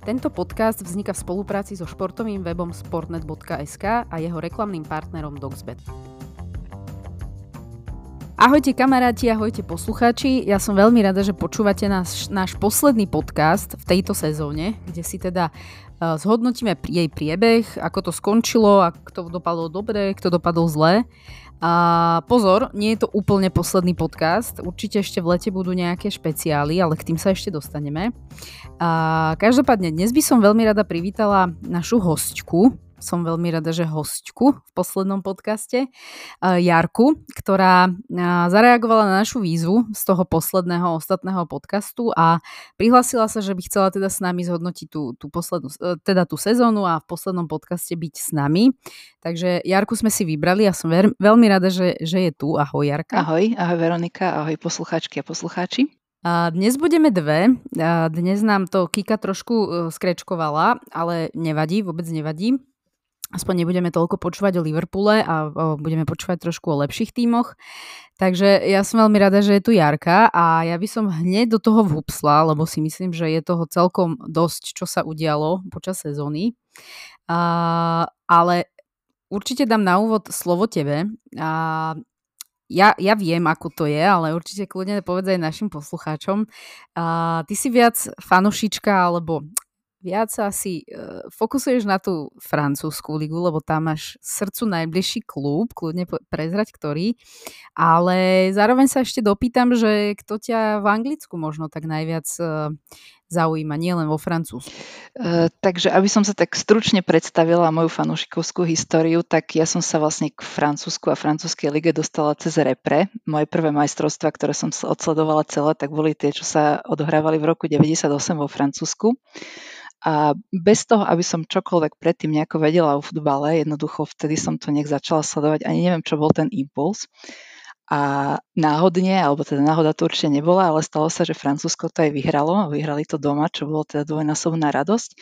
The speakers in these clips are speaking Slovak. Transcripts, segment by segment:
Tento podcast vzniká v spolupráci so športovým webom sportnet.sk a jeho reklamným partnerom Dogsbet. Ahojte kamaráti, ahojte poslucháči. Ja som veľmi rada, že počúvate náš, náš posledný podcast v tejto sezóne, kde si teda zhodnotíme jej priebeh, ako to skončilo, a kto dopadol dobre, kto dopadol zle. A pozor, nie je to úplne posledný podcast, určite ešte v lete budú nejaké špeciály, ale k tým sa ešte dostaneme. A každopádne dnes by som veľmi rada privítala našu hostku, som veľmi rada, že hostku v poslednom podcaste, Jarku, ktorá zareagovala na našu výzvu z toho posledného ostatného podcastu a prihlásila sa, že by chcela teda s nami zhodnotiť tú, tú, poslednú, e, teda tú sezónu a v poslednom podcaste byť s nami. Takže Jarku sme si vybrali a som veľmi rada, že, že je tu. Ahoj Jarka. Ahoj, ahoj Veronika, ahoj poslucháčky a poslucháči. A dnes budeme dve. A dnes nám to Kika trošku e, skrečkovala, ale nevadí, vôbec nevadí aspoň nebudeme toľko počúvať o Liverpoole a o, budeme počúvať trošku o lepších tímoch. Takže ja som veľmi rada, že je tu Jarka a ja by som hneď do toho vhupsla, lebo si myslím, že je toho celkom dosť, čo sa udialo počas sezóny. A, ale určite dám na úvod slovo tebe. A ja, ja viem, ako to je, ale určite kľudne povedz aj našim poslucháčom. A, ty si viac fanušička, alebo viac asi uh, fokusuješ na tú francúzskú ligu, lebo tam máš srdcu najbližší klub, kľudne prezrať ktorý, ale zároveň sa ešte dopýtam, že kto ťa v Anglicku možno tak najviac uh, zaujíma, nielen vo Francúzsku. Uh, takže aby som sa tak stručne predstavila moju fanúšikovskú históriu, tak ja som sa vlastne k Francúzsku a francúzskej lige dostala cez repre. Moje prvé majstrovstvá, ktoré som odsledovala celé, tak boli tie, čo sa odohrávali v roku 98 vo Francúzsku. A bez toho, aby som čokoľvek predtým nejako vedela o futbale, jednoducho vtedy som to nejak začala sledovať, ani neviem, čo bol ten impuls. A náhodne, alebo teda náhoda to určite nebola, ale stalo sa, že Francúzsko to aj vyhralo a vyhrali to doma, čo bolo teda dvojnásobná radosť.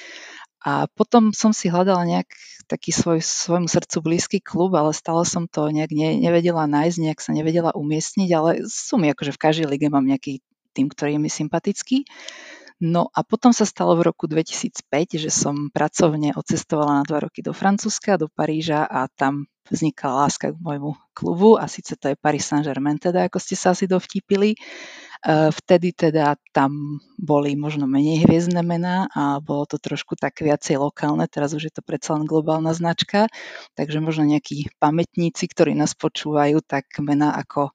A potom som si hľadala nejak taký svoj, svojmu srdcu blízky klub, ale stále som to nejak ne, nevedela nájsť, nejak sa nevedela umiestniť, ale som akože v každej lige mám nejaký tým, ktorý je mi sympatický. No a potom sa stalo v roku 2005, že som pracovne odcestovala na dva roky do Francúzska, do Paríža a tam vznikla láska k môjmu klubu a síce to je Paris Saint-Germain, teda ako ste sa asi dovtípili. E, vtedy teda tam boli možno menej hviezdne mená a bolo to trošku tak viacej lokálne, teraz už je to predsa len globálna značka, takže možno nejakí pamätníci, ktorí nás počúvajú, tak mená ako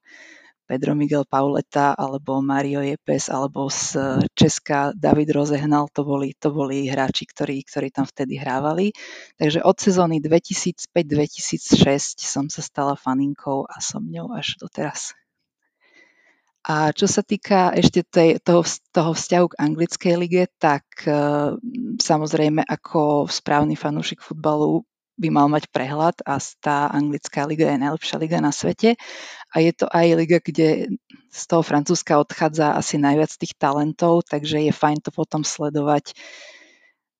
Pedro Miguel Pauleta alebo Mario Jepes alebo z Česka David Rozehnal, to boli, to boli hráči, ktorí, ktorí tam vtedy hrávali. Takže od sezóny 2005-2006 som sa stala faninkou a som ňou až doteraz. A čo sa týka ešte tej, toho, toho vzťahu k anglickej lige, tak e, samozrejme ako správny fanúšik futbalu by mal mať prehľad a tá anglická liga je najlepšia liga na svete. A je to aj liga, kde z toho Francúzska odchádza asi najviac tých talentov, takže je fajn to potom sledovať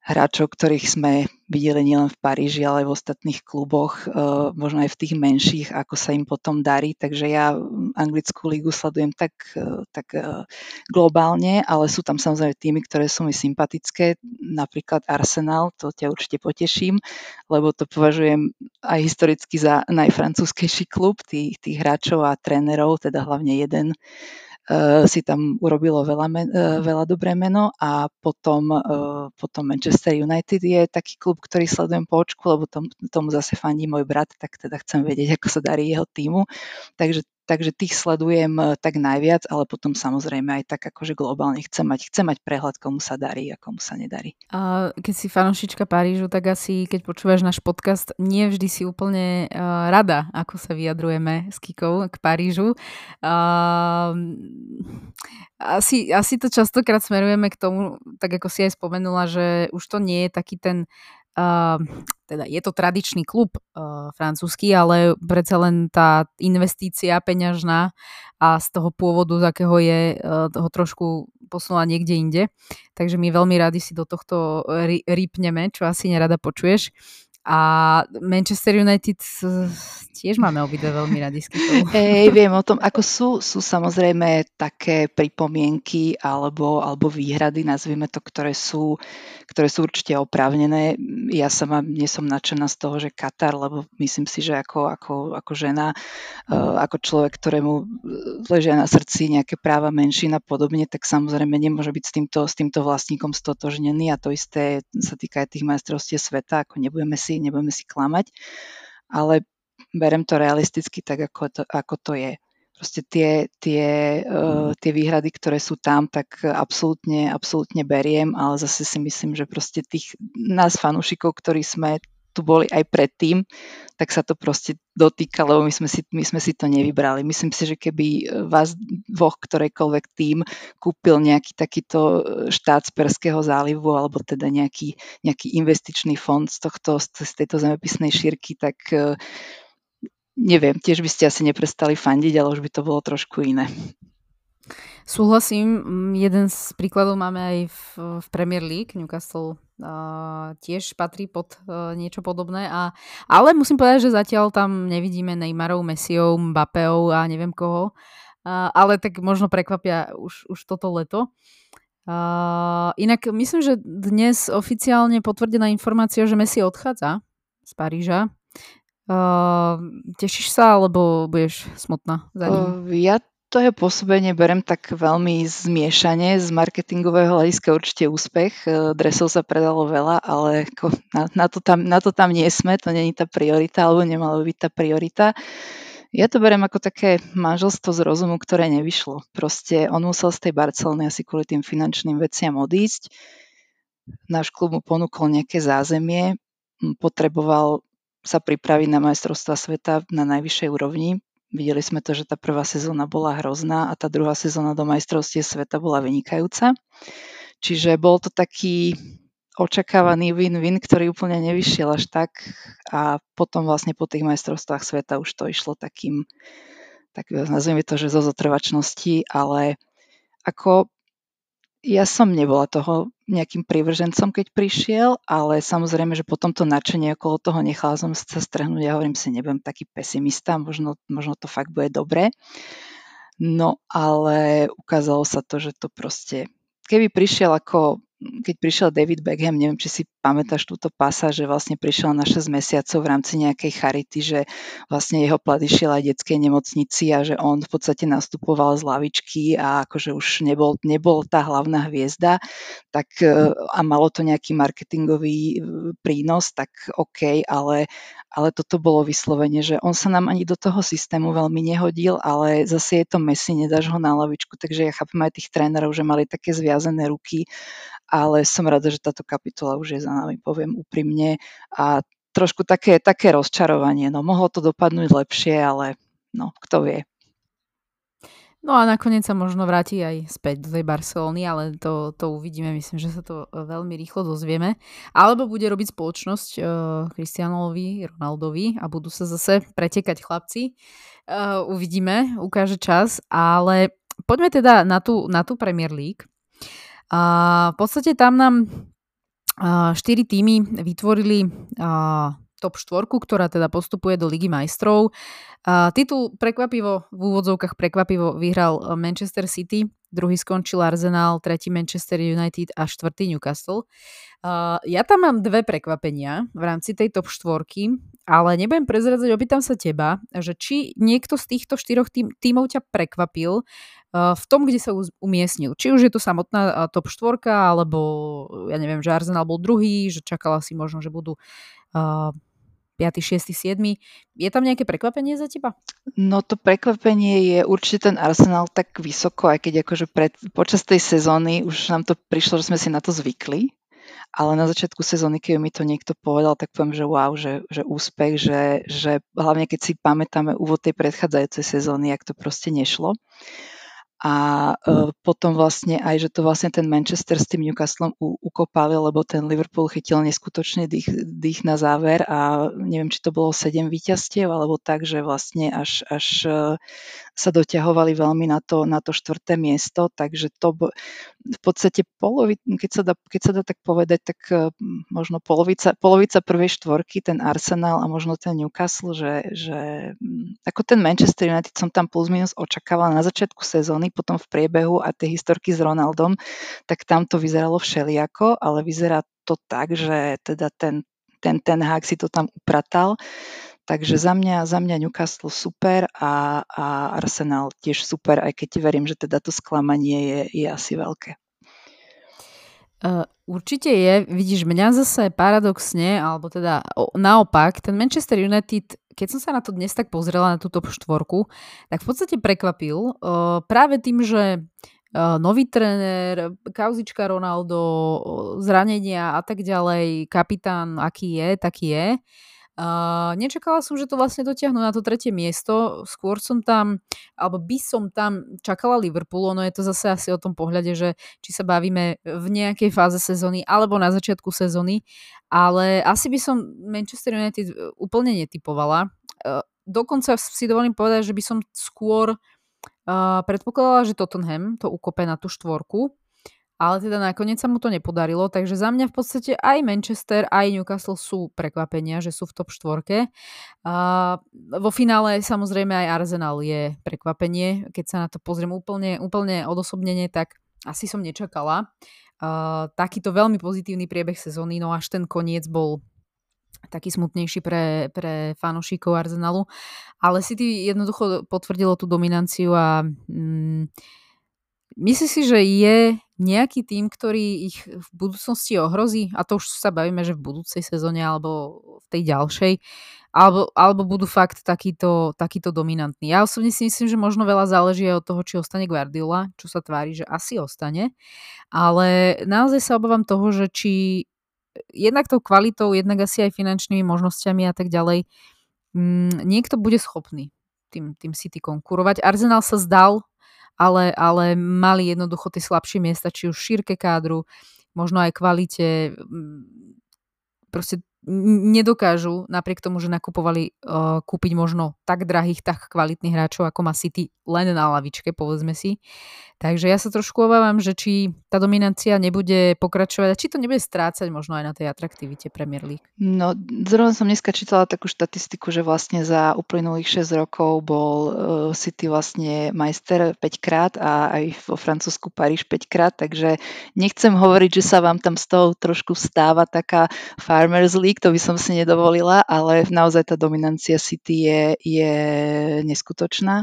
hráčov, ktorých sme videli nielen v Paríži, ale aj v ostatných kluboch, eh, možno aj v tých menších, ako sa im potom darí. Takže ja anglickú lígu sledujem tak, eh, tak eh, globálne, ale sú tam samozrejme týmy, ktoré sú mi sympatické, napríklad Arsenal, to ťa určite poteším, lebo to považujem aj historicky za najfrancúzskejší klub tých, tých hráčov a trénerov, teda hlavne jeden si tam urobilo veľa, men, eh, veľa dobré meno a potom, eh, potom Manchester United je taký klub, ktorý sledujem po očku, lebo tom, tomu zase fandí môj brat, tak teda chcem vedieť, ako sa darí jeho týmu. Takže takže tých sledujem eh, tak najviac, ale potom samozrejme aj tak akože globálne chcem mať, chcem mať prehľad, komu sa darí a komu sa nedarí. A keď si fanošička Parížu, tak asi keď počúvaš náš podcast, nie vždy si úplne uh, rada, ako sa vyjadrujeme s Kikou k Parížu. Uh, asi, asi to častokrát smerujeme k tomu, tak ako si aj spomenula, že už to nie je taký ten Uh, teda je to tradičný klub uh, francúzsky, ale predsa len tá investícia peňažná a z toho pôvodu, z akého je, uh, toho trošku posunula niekde inde. Takže my veľmi radi si do tohto rýpneme, čo asi nerada počuješ. A Manchester United tiež máme obidve veľmi radi s Hej, viem o tom, ako sú, sú samozrejme také pripomienky alebo, alebo výhrady, nazvime to, ktoré sú, ktoré sú určite oprávnené. Ja sama nie som nadšená z toho, že Katar, lebo myslím si, že ako, ako, ako žena, uh, ako človek, ktorému ležia na srdci nejaké práva menšín a podobne, tak samozrejme nemôže byť s týmto, s týmto vlastníkom stotožnený. A to isté sa týka aj tých majstrovstiev sveta, ako nebudeme si, nebudeme si klamať. Ale berem to realisticky tak, ako to, ako to je. Proste tie, tie, uh, tie výhrady, ktoré sú tam, tak absolútne, absolútne beriem, ale zase si myslím, že proste tých nás fanúšikov, ktorí sme tu boli aj predtým, tak sa to proste dotýka, lebo my sme si, my sme si to nevybrali. Myslím si, že keby vás dvoch, ktorejkoľvek tým kúpil nejaký takýto štát z Perského zálivu alebo teda nejaký, nejaký investičný fond z, tohto, z tejto zemepisnej šírky, tak neviem, tiež by ste asi neprestali fandiť, ale už by to bolo trošku iné. Súhlasím, jeden z príkladov máme aj v, v Premier League, Newcastle uh, tiež patrí pod uh, niečo podobné, a, ale musím povedať, že zatiaľ tam nevidíme Neymarov, Messiov, Mbappéov a neviem koho, uh, ale tak možno prekvapia už, už toto leto. Uh, inak myslím, že dnes oficiálne potvrdená informácia, že Messi odchádza z Paríža. Uh, tešíš sa, alebo budeš smutná za ním? Uh, ja to jeho pôsobenie berem tak veľmi zmiešane. Z marketingového hľadiska určite úspech. Dresov sa predalo veľa, ale ako na, na, to tam, na to tam nie sme, to není tá priorita, alebo nemala by byť tá priorita. Ja to berem ako také manželstvo z rozumu, ktoré nevyšlo. Proste on musel z tej Barcelony asi kvôli tým finančným veciam odísť. Náš klub mu ponúkol nejaké zázemie, potreboval sa pripraviť na majstrovstva sveta na najvyššej úrovni. Videli sme to, že tá prvá sezóna bola hrozná a tá druhá sezóna do majstrovstie sveta bola vynikajúca. Čiže bol to taký očakávaný win-win, ktorý úplne nevyšiel až tak a potom vlastne po tých majstrovstvách sveta už to išlo takým, tak nazvime to, že zo zotrvačnosti, ale ako ja som nebola toho nejakým prívržencom, keď prišiel, ale samozrejme, že potom to nadšenie okolo toho nechala som sa strhnúť. Ja hovorím si, nebudem taký pesimista, možno, možno to fakt bude dobre. No ale ukázalo sa to, že to proste, keby prišiel ako keď prišiel David Beckham, neviem, či si pamätáš túto pasa, že vlastne prišiel na 6 mesiacov v rámci nejakej charity, že vlastne jeho plat išiel aj detskej nemocnici a že on v podstate nastupoval z lavičky a akože už nebol, nebol tá hlavná hviezda, tak e, a malo to nejaký marketingový e, prínos, tak OK, ale, ale toto bolo vyslovene, že on sa nám ani do toho systému veľmi nehodil, ale zase je to Messi, nedáš ho na lavičku, takže ja chápem aj tých trénerov, že mali také zviazené ruky ale som rada, že táto kapitola už je za nami, poviem úprimne. A trošku také, také rozčarovanie. No, mohlo to dopadnúť lepšie, ale no, kto vie. No a nakoniec sa možno vráti aj späť do tej Barcelony, ale to, to uvidíme. Myslím, že sa to veľmi rýchlo dozvieme. Alebo bude robiť spoločnosť Kristianovi, uh, Ronaldovi a budú sa zase pretekať chlapci. Uh, uvidíme, ukáže čas. Ale poďme teda na tú, na tú Premier League. A v podstate tam nám štyri týmy vytvorili top štvorku, ktorá teda postupuje do Ligy majstrov. titul prekvapivo, v úvodzovkách prekvapivo vyhral Manchester City, druhý skončil Arsenal, tretí Manchester United a štvrtý Newcastle. Ja tam mám dve prekvapenia v rámci tej top štvorky, ale nebudem prezradzať, opýtam sa teba, že či niekto z týchto štyroch tým, tímov ťa prekvapil v tom, kde sa umiestnil. Či už je to samotná top štvorka, alebo ja neviem, že Arsenal bol druhý, že čakala si možno, že budú uh, 5., 6., 7. Je tam nejaké prekvapenie za teba? No to prekvapenie je určite ten Arsenal tak vysoko, aj keď akože pred, počas tej sezóny už nám to prišlo, že sme si na to zvykli ale na začiatku sezóny, keď mi to niekto povedal, tak poviem, že wow, že, že úspech, že, že hlavne keď si pamätáme úvod tej predchádzajúcej sezóny, jak to proste nešlo. A uh, potom vlastne aj, že to vlastne ten Manchester s tým Newcastlom u, ukopali, lebo ten Liverpool chytil neskutočný dých, dých na záver a neviem, či to bolo 7 víťazstiev, alebo tak, že vlastne až, až uh, sa doťahovali veľmi na to, na to štvrté miesto, takže to v podstate polovi, keď, sa dá, keď sa dá tak povedať, tak uh, možno polovica, polovica prvej štvorky, ten Arsenal a možno ten Newcastle, že, že ako ten Manchester United som tam plus minus očakávala na začiatku sezóny, potom v priebehu a tie historky s Ronaldom, tak tam to vyzeralo všelijako, ale vyzerá to tak, že teda ten, ten, ten hák si to tam upratal. Takže za mňa, za mňa Newcastle super a, a Arsenal tiež super, aj keď verím, že teda to sklamanie je, je asi veľké. Uh, určite je, vidíš, mňa zase paradoxne, alebo teda o, naopak, ten Manchester United keď som sa na to dnes tak pozrela, na túto štvorku, tak v podstate prekvapil uh, práve tým, že uh, nový tréner, kauzička Ronaldo, zranenia a tak ďalej, kapitán aký je, taký je. Nečakala som, že to vlastne dotiahnu na to tretie miesto. Skôr som tam, alebo by som tam čakala Liverpool. Ono je to zase asi o tom pohľade, že či sa bavíme v nejakej fáze sezóny alebo na začiatku sezóny. Ale asi by som Manchester United úplne netypovala. Uh, dokonca si dovolím povedať, že by som skôr uh, predpokladala, že Tottenham to ukope na tú štvorku ale teda nakoniec sa mu to nepodarilo, takže za mňa v podstate aj Manchester, aj Newcastle sú prekvapenia, že sú v top štvorke. A vo finále samozrejme aj Arsenal je prekvapenie. Keď sa na to pozriem úplne, úplne odosobnenie, tak asi som nečakala. Uh, takýto veľmi pozitívny priebeh sezóny, no až ten koniec bol taký smutnejší pre, pre fanúšikov Arsenalu. Ale City jednoducho potvrdilo tú dominanciu a mm, Myslíš si, že je nejaký tým, ktorý ich v budúcnosti ohrozí? A to už sa bavíme, že v budúcej sezóne alebo v tej ďalšej. Alebo, alebo budú fakt takýto, takýto dominantní. Ja osobne si myslím, že možno veľa záleží aj od toho, či ostane Guardiola, čo sa tvári, že asi ostane. Ale naozaj sa obávam toho, že či jednak tou kvalitou, jednak asi aj finančnými možnosťami a tak ďalej, mm, niekto bude schopný tým, tým City konkurovať. Arsenal sa zdal ale, ale mali jednoducho tie slabšie miesta, či už šírke kádru, možno aj kvalite, proste nedokážu, napriek tomu, že nakupovali uh, kúpiť možno tak drahých, tak kvalitných hráčov, ako má City len na lavičke, povedzme si. Takže ja sa trošku obávam, že či tá dominancia nebude pokračovať a či to nebude strácať možno aj na tej atraktivite Premier League. No, zrovna som dneska čítala takú štatistiku, že vlastne za uplynulých 6 rokov bol uh, City vlastne majster 5 krát a aj vo Francúzsku Paríž 5 krát, takže nechcem hovoriť, že sa vám tam z toho trošku stáva taká Farmers League, to by som si nedovolila, ale naozaj tá dominancia City je, je neskutočná.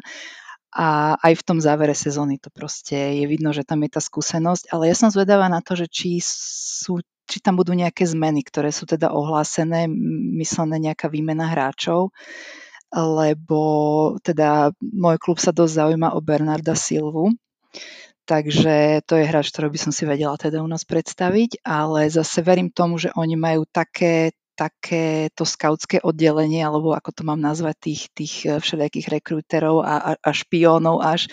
A aj v tom závere sezóny to proste je vidno, že tam je tá skúsenosť, ale ja som zvedavá na to, že či sú či tam budú nejaké zmeny, ktoré sú teda ohlásené, myslené nejaká výmena hráčov, lebo teda môj klub sa dosť zaujíma o Bernarda Silvu, takže to je hráč, ktorý by som si vedela teda u nás predstaviť, ale zase verím tomu, že oni majú také, takéto skautské oddelenie, alebo ako to mám nazvať, tých, tých eh, všelijakých rekrúterov a, a, a špiónov až,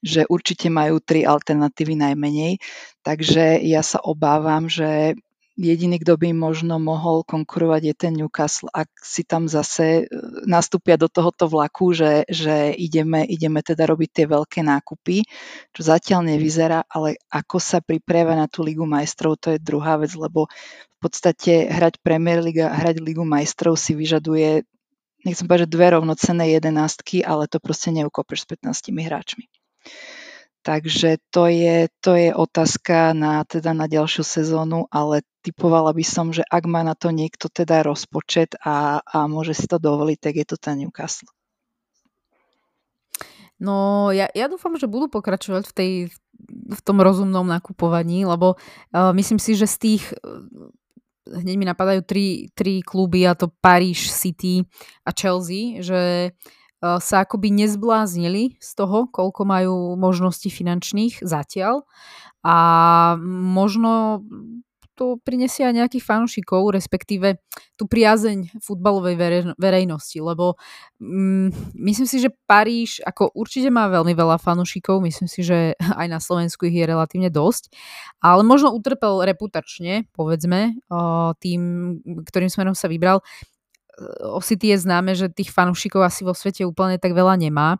že určite majú tri alternatívy najmenej. Takže ja sa obávam, že jediný, kto by možno mohol konkurovať je ten Newcastle, ak si tam zase e, nastúpia do tohoto vlaku, že, že ideme, ideme teda robiť tie veľké nákupy, čo zatiaľ nevyzerá, ale ako sa pripravia na tú Ligu majstrov, to je druhá vec, lebo v podstate hrať Premier League a hrať Ligu majstrov si vyžaduje nechcem povedať, že dve rovnocenné jedenástky, ale to proste neukopeš s 15 hráčmi. Takže to je, to je otázka na, teda na ďalšiu sezónu, ale typovala by som, že ak má na to niekto teda rozpočet a, a môže si to dovoliť, tak je to ten Newcastle. No, ja, ja dúfam, že budú pokračovať v, tej, v tom rozumnom nakupovaní, lebo uh, myslím si, že z tých uh, hneď mi napadajú tri, tri kluby, a to Paríž, City a Chelsea, že Eh, sa akoby nezbláznili z toho, koľko majú možností finančných zatiaľ a možno to prinesie aj nejakých fanúšikov, respektíve tú priazeň futbalovej verejnosti, lebo mm, myslím si, že Paríž ako určite má veľmi veľa fanúšikov, myslím si, že aj na Slovensku ich je relatívne dosť, ale možno utrpel reputačne, povedzme, tým, ktorým smerom sa vybral. O City je známe, že tých fanúšikov asi vo svete úplne tak veľa nemá.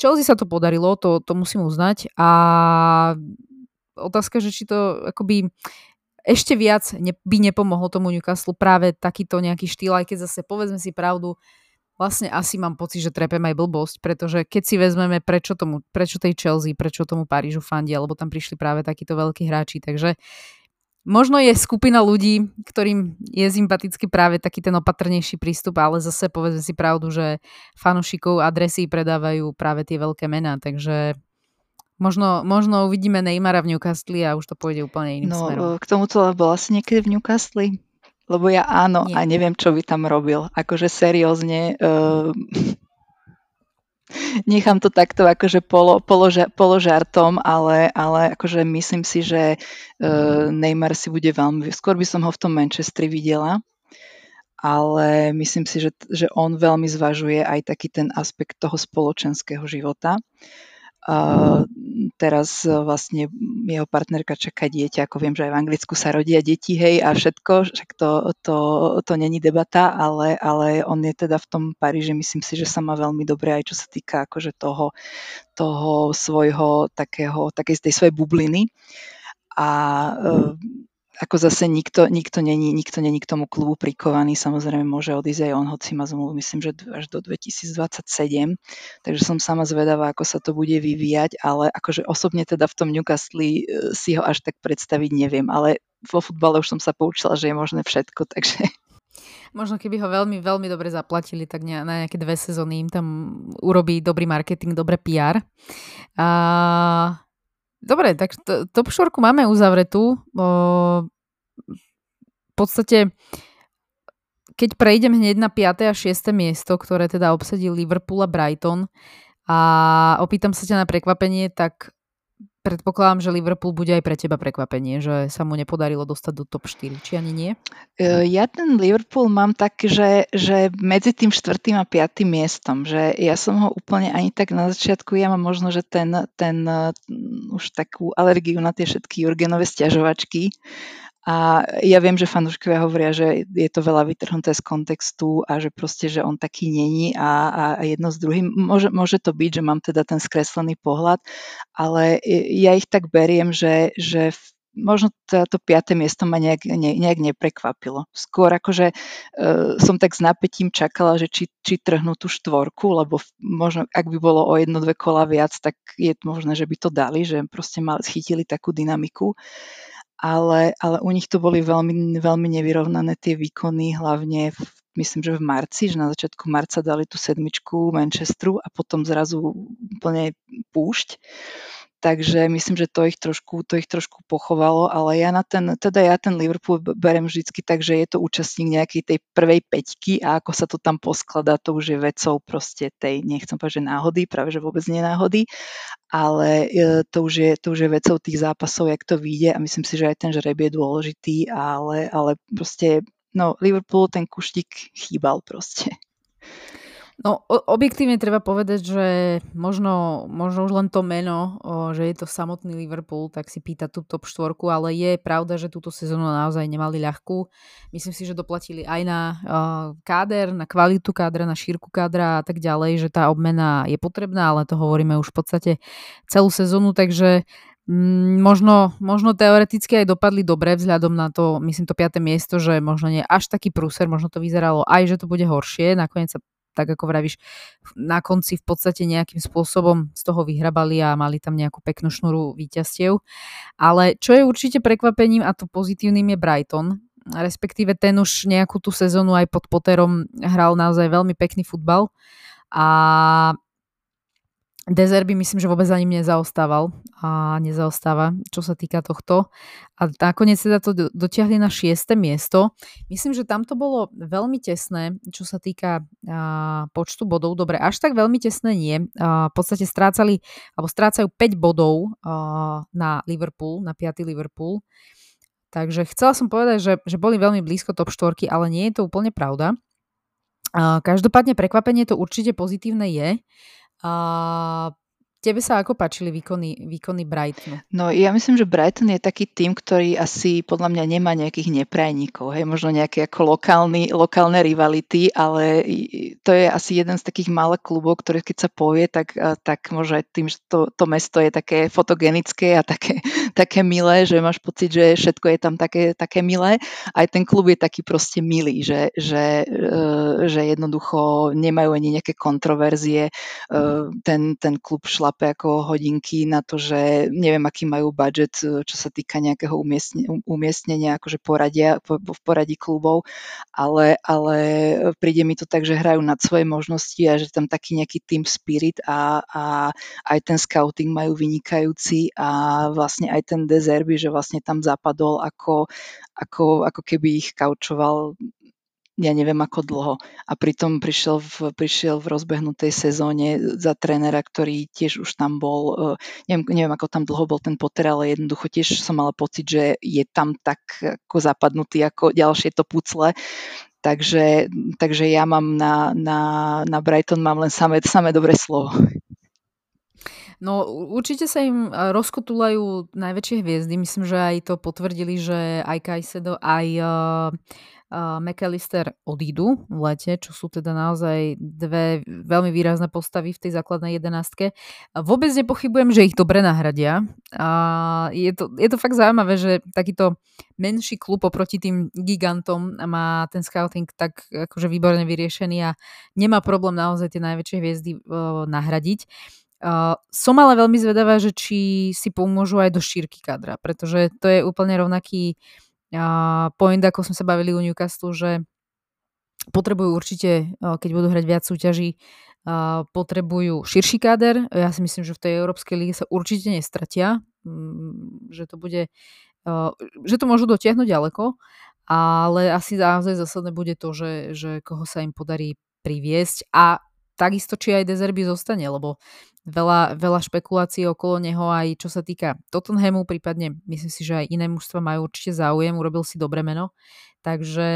Chelsea sa to podarilo, to, to musím uznať a otázka, že či to akoby ešte viac ne, by nepomohlo tomu Newcastle práve takýto nejaký štýl, aj keď zase povedzme si pravdu, vlastne asi mám pocit, že trepem aj blbosť, pretože keď si vezmeme, prečo, tomu, prečo tej Chelsea, prečo tomu Parížu fandia, lebo tam prišli práve takíto veľkí hráči, takže možno je skupina ľudí, ktorým je sympatický práve taký ten opatrnejší prístup, ale zase povedzme si pravdu, že fanúšikov adresy predávajú práve tie veľké mená, takže Možno, možno uvidíme Neymara v Newcastle a už to pôjde úplne iným no, smerom. K tomuto bola si niekedy v Newcastle? Lebo ja áno Nie. a neviem, čo by tam robil. Akože seriózne... Uh, nechám to takto akože polo, položa, položartom, ale, ale akože myslím si, že uh, Neymar si bude veľmi... Skôr by som ho v tom Manchestri videla, ale myslím si, že, že on veľmi zvažuje aj taký ten aspekt toho spoločenského života. A teraz vlastne jeho partnerka čaká dieťa, ako viem, že aj v Anglicku sa rodia deti, hej, a všetko, však to, to, to není debata, ale, ale on je teda v tom Paríži, myslím si, že sa má veľmi dobre aj čo sa týka akože toho, toho svojho takého, takej tej svojej bubliny. A ako zase nikto, nikto, není, nikto není k tomu klubu prikovaný, samozrejme môže odísť aj on, hoci má zmluvu, myslím, že až do 2027, takže som sama zvedavá, ako sa to bude vyvíjať, ale akože osobne teda v tom Newcastle e, si ho až tak predstaviť neviem, ale vo futbale už som sa poučila, že je možné všetko, takže... Možno keby ho veľmi, veľmi dobre zaplatili, tak na nejaké dve sezóny im tam urobí dobrý marketing, dobré PR. A Dobre, tak to, top 4 máme uzavretú. O, v podstate, keď prejdem hneď na 5. a 6. miesto, ktoré teda obsadil Liverpool a Brighton a opýtam sa ťa na prekvapenie, tak predpokladám, že Liverpool bude aj pre teba prekvapenie, že sa mu nepodarilo dostať do top 4, či ani nie? E, ja ten Liverpool mám tak, že, že medzi tým štvrtým a piatým miestom, že ja som ho úplne ani tak na začiatku, ja mám možno, že ten, ten už takú alergiu na tie všetky Jurgenové stiažovačky, a ja viem, že fanúškovia hovoria, že je to veľa vytrhnuté z kontextu a že proste, že on taký není a, a jedno s druhým. Môže, môže to byť, že mám teda ten skreslený pohľad, ale ja ich tak beriem, že, že možno to piaté miesto ma nejak, ne, nejak neprekvapilo. Skôr akože uh, som tak s napätím čakala, že či, či trhnú tú štvorku, lebo možno ak by bolo o jedno, dve kola viac, tak je možné, že by to dali, že proste mal, chytili takú dynamiku ale, ale u nich to boli veľmi, veľmi nevyrovnané tie výkony, hlavne v, myslím, že v marci, že na začiatku marca dali tú sedmičku Manchesteru a potom zrazu úplne púšť. Takže myslím, že to ich trošku, to ich trošku pochovalo, ale ja na ten, teda ja ten Liverpool berem vždycky tak, že je to účastník nejakej tej prvej peťky a ako sa to tam poskladá, to už je vecou proste tej, nechcem povedať, že náhody, práve že vôbec nie náhody, ale e, to už, je, to už je vecou tých zápasov, jak to vyjde a myslím si, že aj ten žreb je dôležitý, ale, ale proste, no Liverpool ten kuštík chýbal proste. No, objektívne treba povedať, že možno, možno už len to meno, že je to samotný Liverpool, tak si pýta tú top štvorku, ale je pravda, že túto sezónu naozaj nemali ľahkú. Myslím si, že doplatili aj na káder, na kvalitu kádra, na šírku kádra a tak ďalej, že tá obmena je potrebná, ale to hovoríme už v podstate celú sezónu, takže možno, možno teoreticky aj dopadli dobre vzhľadom na to, myslím to 5. miesto, že možno nie až taký prúser, možno to vyzeralo aj, že to bude horšie, nakoniec sa tak ako vravíš, na konci v podstate nejakým spôsobom z toho vyhrabali a mali tam nejakú peknú šnuru víťazstiev. Ale čo je určite prekvapením a to pozitívnym je Brighton, respektíve ten už nejakú tú sezónu aj pod Potterom hral naozaj veľmi pekný futbal a Dezerby myslím, že vôbec za ním nezaostával a nezaostáva, čo sa týka tohto. A nakoniec teda to dotiahli na 6. miesto. Myslím, že tam to bolo veľmi tesné, čo sa týka a, počtu bodov. Dobre, až tak veľmi tesné nie. A, v podstate strácali, alebo strácajú 5 bodov a, na Liverpool, na 5. Liverpool Takže chcela som povedať, že, že boli veľmi blízko top 4, ale nie je to úplne pravda. Každopádne prekvapenie to určite pozitívne je. uh Tebe sa ako páčili výkony, výkony Brightonu? No ja myslím, že Brighton je taký tým, ktorý asi podľa mňa nemá nejakých neprajníkov, hej, možno nejaké ako lokálny, lokálne rivality, ale to je asi jeden z takých malých klubov, ktorý keď sa povie, tak, tak možno aj tým, že to, to mesto je také fotogenické a také, také milé, že máš pocit, že všetko je tam také, také milé. Aj ten klub je taký proste milý, že, že, e, že jednoducho nemajú ani nejaké kontroverzie. E, ten, ten klub šla šlape ako hodinky na to, že neviem, aký majú budget, e, čo sa týka nejakého umiestnenia, akože poradia, v poradí klubov, ale, ale príde mi to tak, že hrajú nad svoje možnosti a že tam taký nejaký team spirit a, a aj ten scouting majú vynikajúci a vlastne aj ten Dezerby, že vlastne tam zapadol ako, ako, ako keby ich kaučoval ja neviem ako dlho. A pritom prišiel v, prišiel v rozbehnutej sezóne za trénera, ktorý tiež už tam bol, e, neviem, neviem ako tam dlho bol ten Potter, ale jednoducho tiež som mala pocit, že je tam tak ako zapadnutý ako ďalšie to pucle. Takže, takže ja mám na, na, na Brighton mám len samé, samé dobré slovo. No určite sa im rozkotulajú najväčšie hviezdy. Myslím, že aj to potvrdili, že aj Kajsedo, aj uh, McAllister odídu v lete, čo sú teda naozaj dve veľmi výrazné postavy v tej základnej jedenástke. Vôbec nepochybujem, že ich dobre nahradia. A je, to, je to fakt zaujímavé, že takýto menší klub oproti tým gigantom má ten scouting tak akože výborne vyriešený a nemá problém naozaj tie najväčšie hviezdy uh, nahradiť. Uh, som ale veľmi zvedavá, že či si pomôžu aj do šírky kadra, pretože to je úplne rovnaký point, ako sme sa bavili u Newcastle, že potrebujú určite, keď budú hrať viac súťaží, potrebujú širší káder. Ja si myslím, že v tej Európskej líge sa určite nestratia, mm, že to bude, že to môžu dotiahnuť ďaleko, ale asi naozaj zásadné bude to, že, že koho sa im podarí priviesť a takisto či aj Dezerby zostane, lebo veľa, veľa špekulácií okolo neho aj čo sa týka Tottenhamu, prípadne myslím si, že aj iné mužstva majú určite záujem, urobil si dobre meno. Takže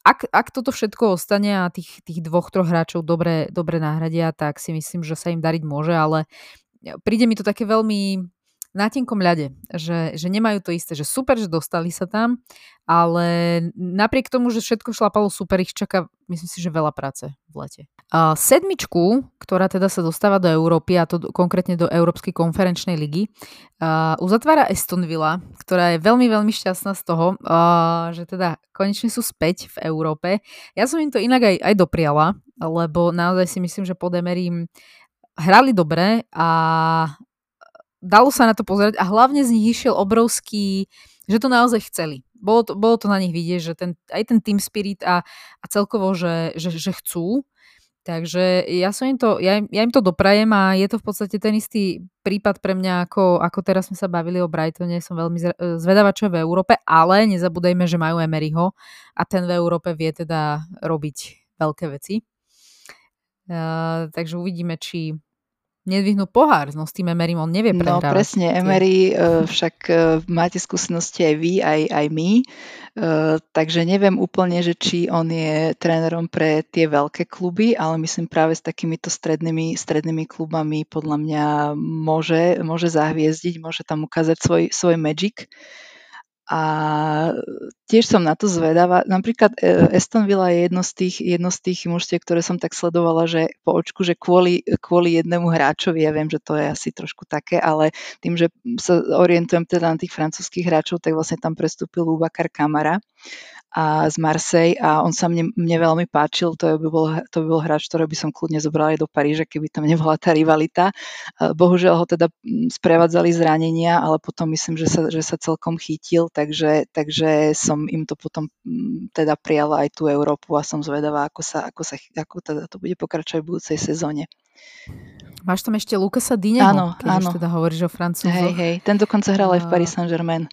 ak, ak toto všetko ostane a tých, tých dvoch, troch hráčov dobre, dobre nahradia, tak si myslím, že sa im dariť môže, ale príde mi to také veľmi na tenkom ľade, že, že nemajú to isté, že super, že dostali sa tam, ale napriek tomu, že všetko šlapalo super, ich čaká, myslím si, že veľa práce v lete. A sedmičku, ktorá teda sa dostáva do Európy, a to konkrétne do Európskej konferenčnej ligy, uzatvára Aston Villa, ktorá je veľmi, veľmi šťastná z toho, uh, že teda konečne sú späť v Európe. Ja som im to inak aj, aj dopriala, lebo naozaj si myslím, že pod Emerím hrali dobre a dalo sa na to pozerať a hlavne z nich išiel obrovský, že to naozaj chceli. Bolo to, bolo to na nich vidieť, že ten, aj ten team spirit a, a celkovo, že, že, že chcú. Takže ja, som im to, ja, ja im to doprajem a je to v podstate ten istý prípad pre mňa, ako, ako teraz sme sa bavili o Brightone. Som veľmi zvedavá, čo je v Európe, ale nezabúdajme, že majú Emeryho a ten v Európe vie teda robiť veľké veci. Uh, takže uvidíme, či, nedvihnú pohár, no s tým Emerym on nevie no, prehrávať. No presne, Emery, uh, však uh, máte skúsenosti aj vy, aj, aj my, uh, takže neviem úplne, že či on je trénerom pre tie veľké kluby, ale myslím práve s takýmito strednými, strednými klubami podľa mňa môže, môže zahviezdiť, môže tam ukázať svoj, svoj magic. A tiež som na to zvedavá. Napríklad Aston Villa je jedno z tých, jedno z tých mužstiev, ktoré som tak sledovala, že po očku, že kvôli, kvôli jednému hráčovi, ja viem, že to je asi trošku také, ale tým, že sa orientujem teda na tých francúzských hráčov, tak vlastne tam prestúpil Ubakar Kamara a z Marseille a on sa mne, mne veľmi páčil, to by, bol, to by bol hráč, ktorý by som kľudne zobrala aj do Paríža, keby tam nebola tá rivalita. Bohužiaľ ho teda sprevádzali zranenia, ale potom myslím, že sa, že sa celkom chytil, takže, takže som im to potom teda prijala aj tú Európu a som zvedavá, ako, sa, ako, sa, ako teda to bude pokračovať v budúcej sezóne. Máš tam ešte Lukasa Dineho, áno, keď áno. už teda hovoríš o Francúzoch. Hej, hej, ten dokonca hral aj v Paris Saint-Germain.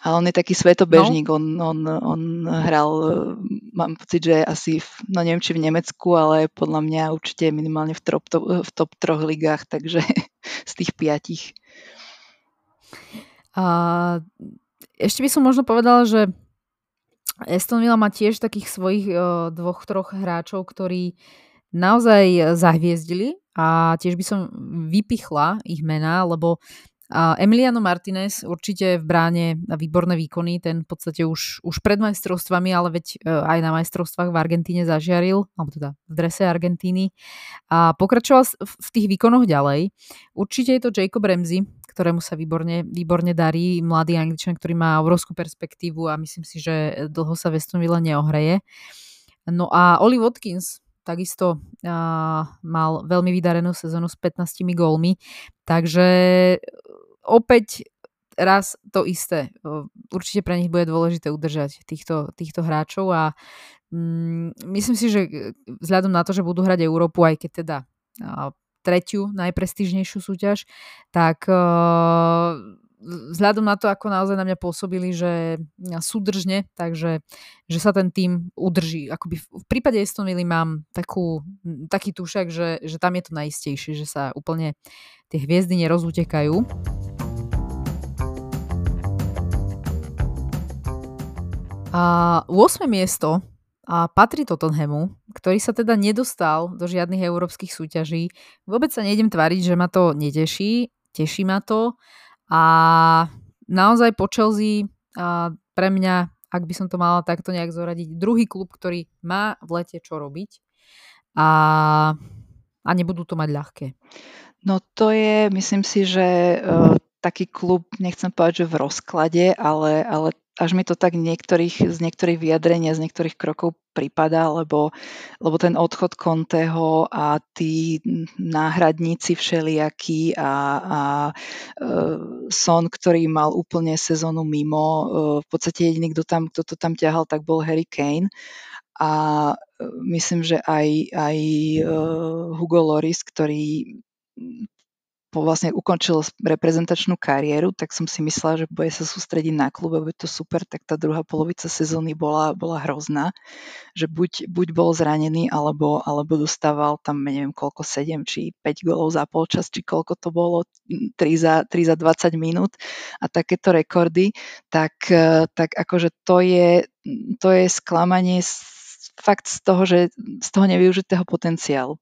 A on je taký svetobežník, no. on, on, on hral, mám pocit, že asi, v, no neviem, či v Nemecku, ale podľa mňa určite minimálne v top, top, v top troch ligách, takže z tých piatich. A ešte by som možno povedala, že Aston Villa má tiež takých svojich uh, dvoch, troch hráčov, ktorí naozaj zahviezdili a tiež by som vypichla ich mená, lebo Emiliano Martinez určite v bráne na výborné výkony, ten v podstate už, už pred majstrovstvami, ale veď e, aj na majstrovstvách v Argentíne zažiaril, alebo teda v drese Argentíny a pokračoval v tých výkonoch ďalej. Určite je to Jacob Ramsey, ktorému sa výborne, výborne darí, mladý angličan, ktorý má obrovskú perspektívu a myslím si, že dlho sa Westonville neohreje. No a Oli Watkins, takisto uh, mal veľmi vydarenú sezónu s 15 gólmi, takže opäť raz to isté. Určite pre nich bude dôležité udržať týchto, týchto hráčov a mm, myslím si, že vzhľadom na to, že budú hrať Európu, aj keď teda tretiu najprestížnejšiu súťaž, tak uh, vzhľadom na to, ako naozaj na mňa pôsobili, že súdržne, takže že sa ten tým udrží. Akoby v prípade Estonville mám takú, taký tušak, že, že tam je to najistejšie, že sa úplne tie hviezdy nerozutekajú. A 8. miesto a patrí Tottenhamu, ktorý sa teda nedostal do žiadnych európskych súťaží. Vôbec sa nejdem tváriť, že ma to neteší, teší ma to a naozaj po Chelsea a pre mňa, ak by som to mala takto nejak zoradiť, druhý klub, ktorý má v lete čo robiť a, a nebudú to mať ľahké. No to je, myslím si, že uh, taký klub, nechcem povedať, že v rozklade, ale, ale až mi to tak niektorých, z niektorých vyjadrení a z niektorých krokov prípada, lebo, lebo ten odchod Conteho a tí náhradníci všelijakí a, a e, Son, ktorý mal úplne sezónu mimo, e, v podstate jediný, kto, tam, kto to tam ťahal, tak bol Harry Kane. A e, myslím, že aj, aj e, Hugo Loris, ktorý vlastne ukončil reprezentačnú kariéru, tak som si myslela, že bude sa sústrediť na klub a bude to super, tak tá druhá polovica sezóny bola, bola hrozná, že buď, buď bol zranený, alebo, alebo dostával tam neviem koľko, 7 či 5 golov za polčas, či koľko to bolo, 3 za, 3 za 20 minút. A takéto rekordy, tak, e, tak akože to je, to je sklamanie fakt z toho, že z toho nevyužitého potenciálu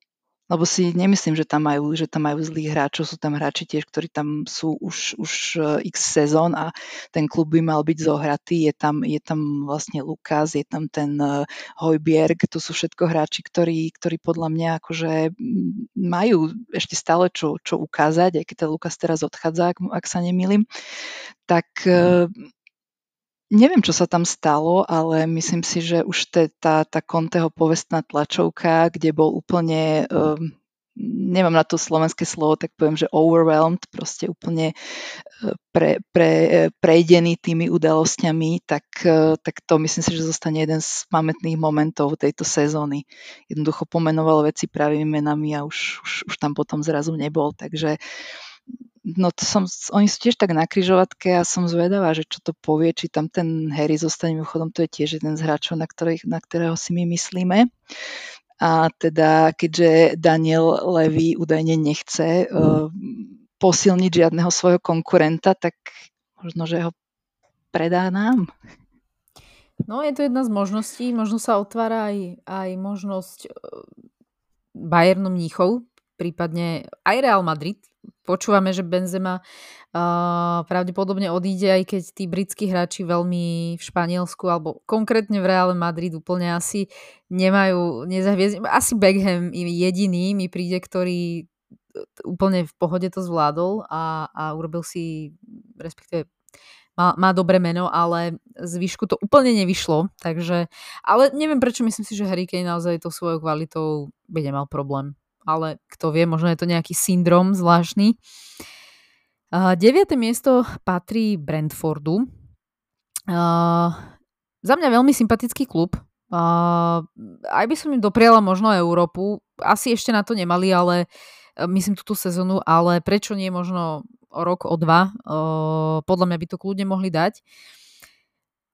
lebo si nemyslím, že tam majú, že tam majú zlých hráčov, sú tam hráči tiež, ktorí tam sú už, už eh, x sezón a ten klub by mal byť zohratý, je tam, je tam vlastne Lukas, je tam ten uh, Hojbjerg, to sú všetko hráči, ktorí, ktorí podľa mňa akože majú ešte stále čo, čo ukázať, aj keď ten Lukas teraz odchádza, ak, ak sa nemýlim, tak uh, Neviem, čo sa tam stalo, ale myslím si, že už tá, tá Conteho povestná tlačovka, kde bol úplne, um, nemám na to slovenské slovo, tak poviem, že overwhelmed, proste úplne uh, pre, pre, prejdený tými udalosťami, tak, uh, tak to myslím si, že zostane jeden z pamätných momentov tejto sezóny. Jednoducho pomenoval veci pravými menami a už, už, už tam potom zrazu nebol, takže uh, no to som, oni sú tiež tak na kryžovatke a som zvedavá, že čo to povie, či tam ten Harry zostane mimochodom, to je tiež jeden z hráčov, na, ktorých, na ktorého si my myslíme. A teda, keďže Daniel Levy údajne nechce uh, posilniť žiadneho svojho konkurenta, tak možno, že ho predá nám. No, je to jedna z možností. Možno sa otvára aj, aj možnosť e, Bayernu Mníchov, prípadne aj Real Madrid, počúvame, že Benzema uh, pravdepodobne odíde, aj keď tí britskí hráči veľmi v Španielsku alebo konkrétne v Real Madrid úplne asi nemajú nezahviezť. Asi Beckham jediný mi príde, ktorý úplne v pohode to zvládol a, a urobil si, respektíve má, má dobré meno, ale zvyšku to úplne nevyšlo, takže, ale neviem prečo, myslím si, že Harry Kane naozaj to svojou kvalitou by nemal problém ale kto vie, možno je to nejaký syndrom zvláštny. Uh, 9. miesto patrí Brentfordu. Uh, za mňa veľmi sympatický klub. Uh, aj by som im dopriala možno Európu. Asi ešte na to nemali, ale myslím túto sezónu, ale prečo nie možno o rok, o dva. Uh, podľa mňa by to kľudne mohli dať.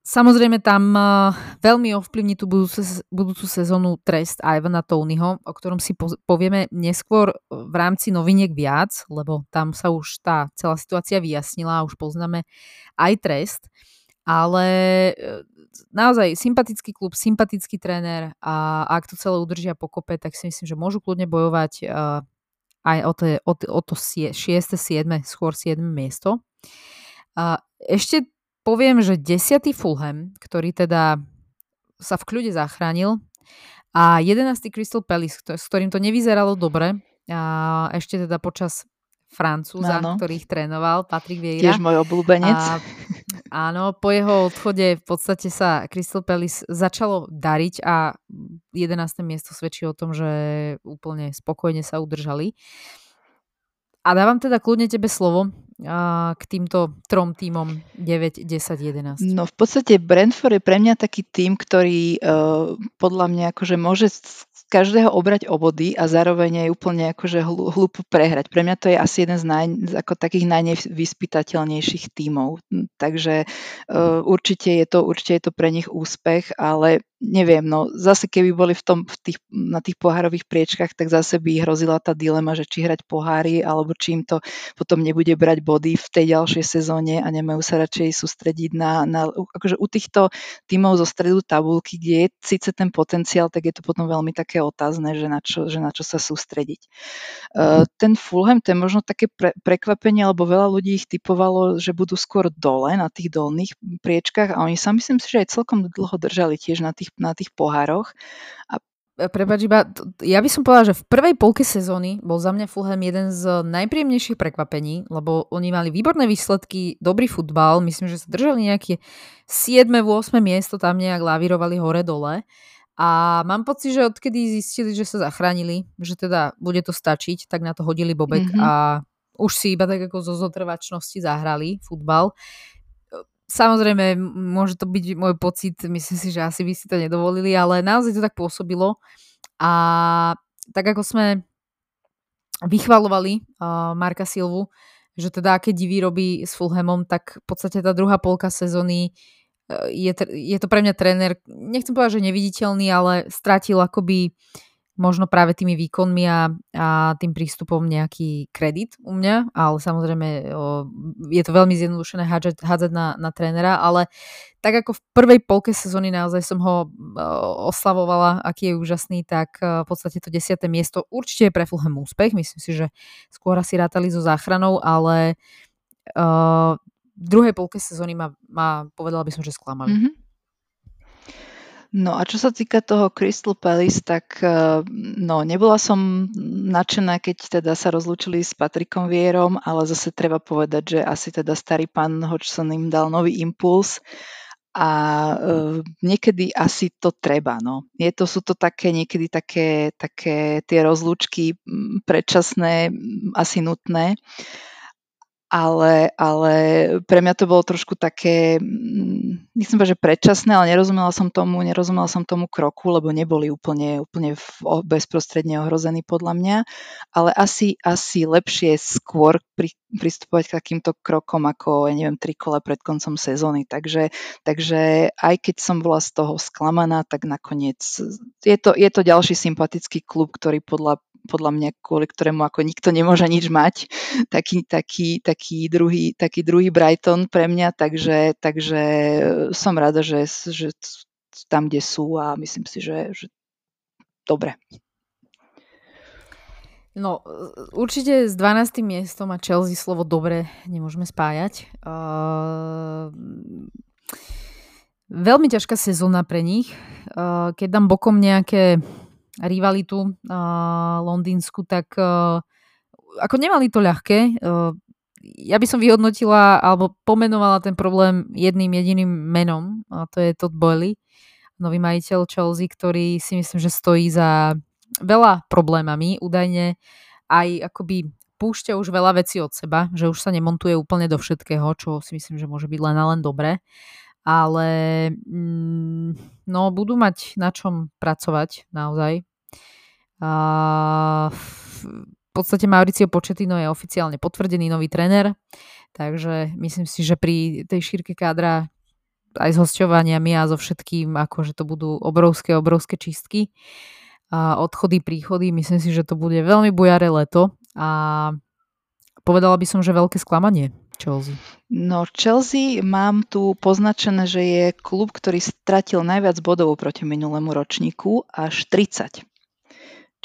Samozrejme tam uh, veľmi ovplyvní tú budúcu, sezónu trest Ivana Tonyho, o ktorom si po, povieme neskôr v rámci noviniek viac, lebo tam sa už tá celá situácia vyjasnila a už poznáme aj trest. ale e, naozaj sympatický klub, sympatický tréner a ak to celé udržia pokope, tak si myslím, že môžu kľudne bojovať aj o, to, o, o to 6., 7., skôr 7. miesto. Ešte poviem, že 10. Fulham, ktorý teda sa v kľude zachránil a 11. Crystal Palace, s ktorým to nevyzeralo dobre, a ešte teda počas Francúza, áno. ktorý ich trénoval, Patrik Vieira. Tiež môj obľúbenec. A, áno, po jeho odchode v podstate sa Crystal Palace začalo dariť a 11. miesto svedčí o tom, že úplne spokojne sa udržali. A dávam teda kľudne tebe slovo k týmto trom týmom 9, 10, 11. No v podstate Brentford je pre mňa taký tým, ktorý uh, podľa mňa akože môže každého obrať o body a zároveň aj úplne akože hlúpo prehrať. Pre mňa to je asi jeden z naj, ako takých najnevyspytateľnejších tímov. Takže uh, určite, je to, určite je to pre nich úspech, ale neviem, no zase keby boli v tom, v tých, na tých pohárových priečkách, tak zase by hrozila tá dilema, že či hrať pohári, alebo či im to potom nebude brať body v tej ďalšej sezóne a nemajú sa radšej sústrediť na, na akože u týchto tímov zo stredu tabulky, kde je síce ten potenciál, tak je to potom veľmi také otázne, že na čo, že na čo sa sústrediť. Uh, ten Fulham, to je možno také pre, prekvapenie, lebo veľa ľudí ich typovalo, že budú skôr dole na tých dolných priečkách a oni sa myslím si, že aj celkom dlho držali tiež na tých na tých pohároch. A e, Prepač, iba, ja by som povedala, že v prvej polke sezóny bol za mňa Fulham jeden z najpríjemnejších prekvapení, lebo oni mali výborné výsledky, dobrý futbal, myslím, že sa držali nejaké 7. 8. miesto, tam nejak lavírovali hore-dole. A mám pocit, že odkedy zistili, že sa zachránili, že teda bude to stačiť, tak na to hodili bobek mm-hmm. a už si iba tak ako zo zotrvačnosti zahrali futbal. Samozrejme, môže to byť môj pocit, myslím si, že asi by si to nedovolili, ale naozaj to tak pôsobilo. A tak ako sme vychvalovali uh, Marka Silvu, že teda aké divy robí s Fulhamom, tak v podstate tá druhá polka sezóny uh, je, je to pre mňa tréner, nechcem povedať, že neviditeľný, ale stratil akoby uh, možno práve tými výkonmi a, a tým prístupom nejaký kredit u mňa, ale samozrejme je to veľmi zjednodušené hádzať, hádzať na, na trénera, ale tak ako v prvej polke sezóny naozaj som ho oslavovala, aký je úžasný, tak v podstate to desiate miesto určite je pre Fulham úspech, myslím si, že skôr asi rátali so záchranou, ale v druhej polke sezóny ma, ma povedala by som, že sklamali. Mm-hmm. No a čo sa týka toho Crystal Palace, tak eh, no, nebola som nadšená, keď teda sa rozlúčili s Patrikom Vierom, ale zase treba povedať, že asi teda starý pán Hodgson im dal nový impuls a uh, niekedy asi to treba. No. Je to, sú to také niekedy také, také tie rozlúčky predčasné, asi nutné. Uh, ale, ale pre mňa to bolo trošku také, mm, nechcem povedať, že predčasné, ale nerozumela som tomu, nerozumela som tomu kroku, lebo neboli úplne, úplne bezprostredne ohrození podľa mňa, ale asi, asi lepšie skôr pri, pristupovať k takýmto krokom ako, ja neviem, tri kola pred koncom sezóny. Takže, takže aj keď som bola z toho sklamaná, tak nakoniec je to, je to ďalší sympatický klub, ktorý podľa podľa mňa, kvôli ktorému ako nikto nemôže nič mať, taký, taký, taký, druhý, taký druhý Brighton pre mňa, takže, takže som rada, že, že tam, kde sú a myslím si, že, že dobre. No, určite s 12. miestom a Chelsea slovo dobre nemôžeme spájať. Uh, veľmi ťažká sezóna pre nich. Uh, keď dám bokom nejaké rivalitu uh, londýnsku, tak uh, ako nemali to ľahké. Uh, ja by som vyhodnotila alebo pomenovala ten problém jedným jediným menom a to je Todd Boyle, nový majiteľ Chelsea, ktorý si myslím, že stojí za veľa problémami. Údajne aj akoby púšťa už veľa vecí od seba, že už sa nemontuje úplne do všetkého, čo si myslím, že môže byť len a len dobré ale mm, no budú mať na čom pracovať naozaj. A v podstate Mauricio Početino je oficiálne potvrdený nový tréner, takže myslím si, že pri tej šírke kádra aj s hosťovaniami a so všetkým, akože to budú obrovské, obrovské čistky. A odchody, príchody, myslím si, že to bude veľmi bujaré leto a povedala by som, že veľké sklamanie. Chelsea? No Chelsea mám tu poznačené, že je klub, ktorý stratil najviac bodov proti minulému ročníku, až 30.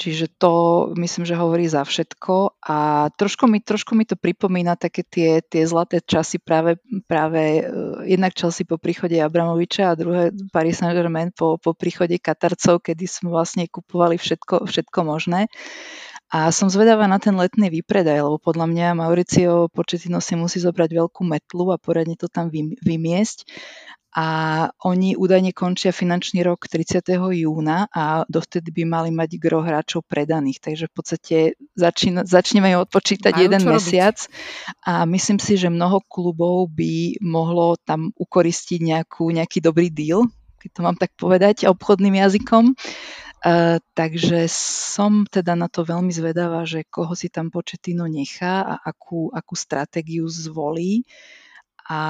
Čiže to myslím, že hovorí za všetko a trošku mi, trošku mi to pripomína také tie, tie zlaté časy práve, práve uh, jednak Chelsea po príchode Abramoviča a druhé Paris Saint-Germain po, po príchode Katarcov, kedy sme vlastne kupovali všetko, všetko možné. A som zvedavá na ten letný výpredaj, lebo podľa mňa Mauricio Početino si musí zobrať veľkú metlu a poradne to tam vymiesť a oni údajne končia finančný rok 30. júna a dovtedy by mali mať gro hráčov predaných, takže v podstate začína, začneme ju odpočítať Majú jeden mesiac robiť. a myslím si, že mnoho klubov by mohlo tam ukoristiť nejakú, nejaký dobrý deal, keď to mám tak povedať obchodným jazykom. Uh, takže som teda na to veľmi zvedavá, že koho si tam Početino nechá a akú, akú stratégiu zvolí. A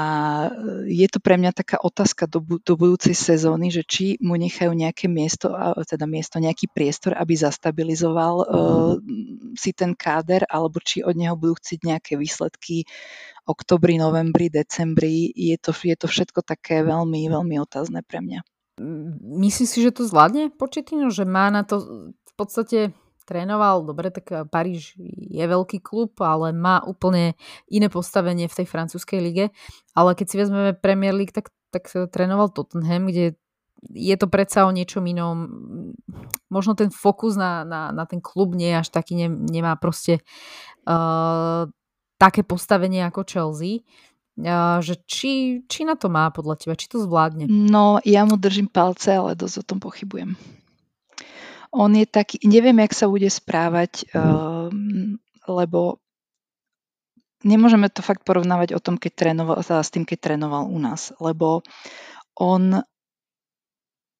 e, je to pre mňa taká otázka do, do budúcej sezóny, že či mu nechajú nejaké miesto, teda miesto, nejaký priestor, aby zastabilizoval uh, si ten káder, alebo či od neho budú chcieť nejaké výsledky oktobri, novembri, decembri. Je to, je to všetko také veľmi, veľmi otázne pre mňa. Myslíš si, že to zvládne Početino? Že má na to v podstate trénoval, dobre, tak eh, Paríž je veľký klub, ale má úplne iné postavenie v tej francúzskej lige. Ale keď si vezmeme Premier League, tak, tak trénoval Tottenham, kde je to predsa o niečom inom. Možno ten fokus na, na, na ten klub nie až taký, ne, nemá proste uh, také postavenie ako Chelsea. Že či, či na to má podľa teba, či to zvládne? No, ja mu držím palce, ale dosť o tom pochybujem. On je taký, neviem, jak sa bude správať, um, lebo nemôžeme to fakt porovnávať o tom, keď trénoval, s tým, keď trénoval u nás, lebo on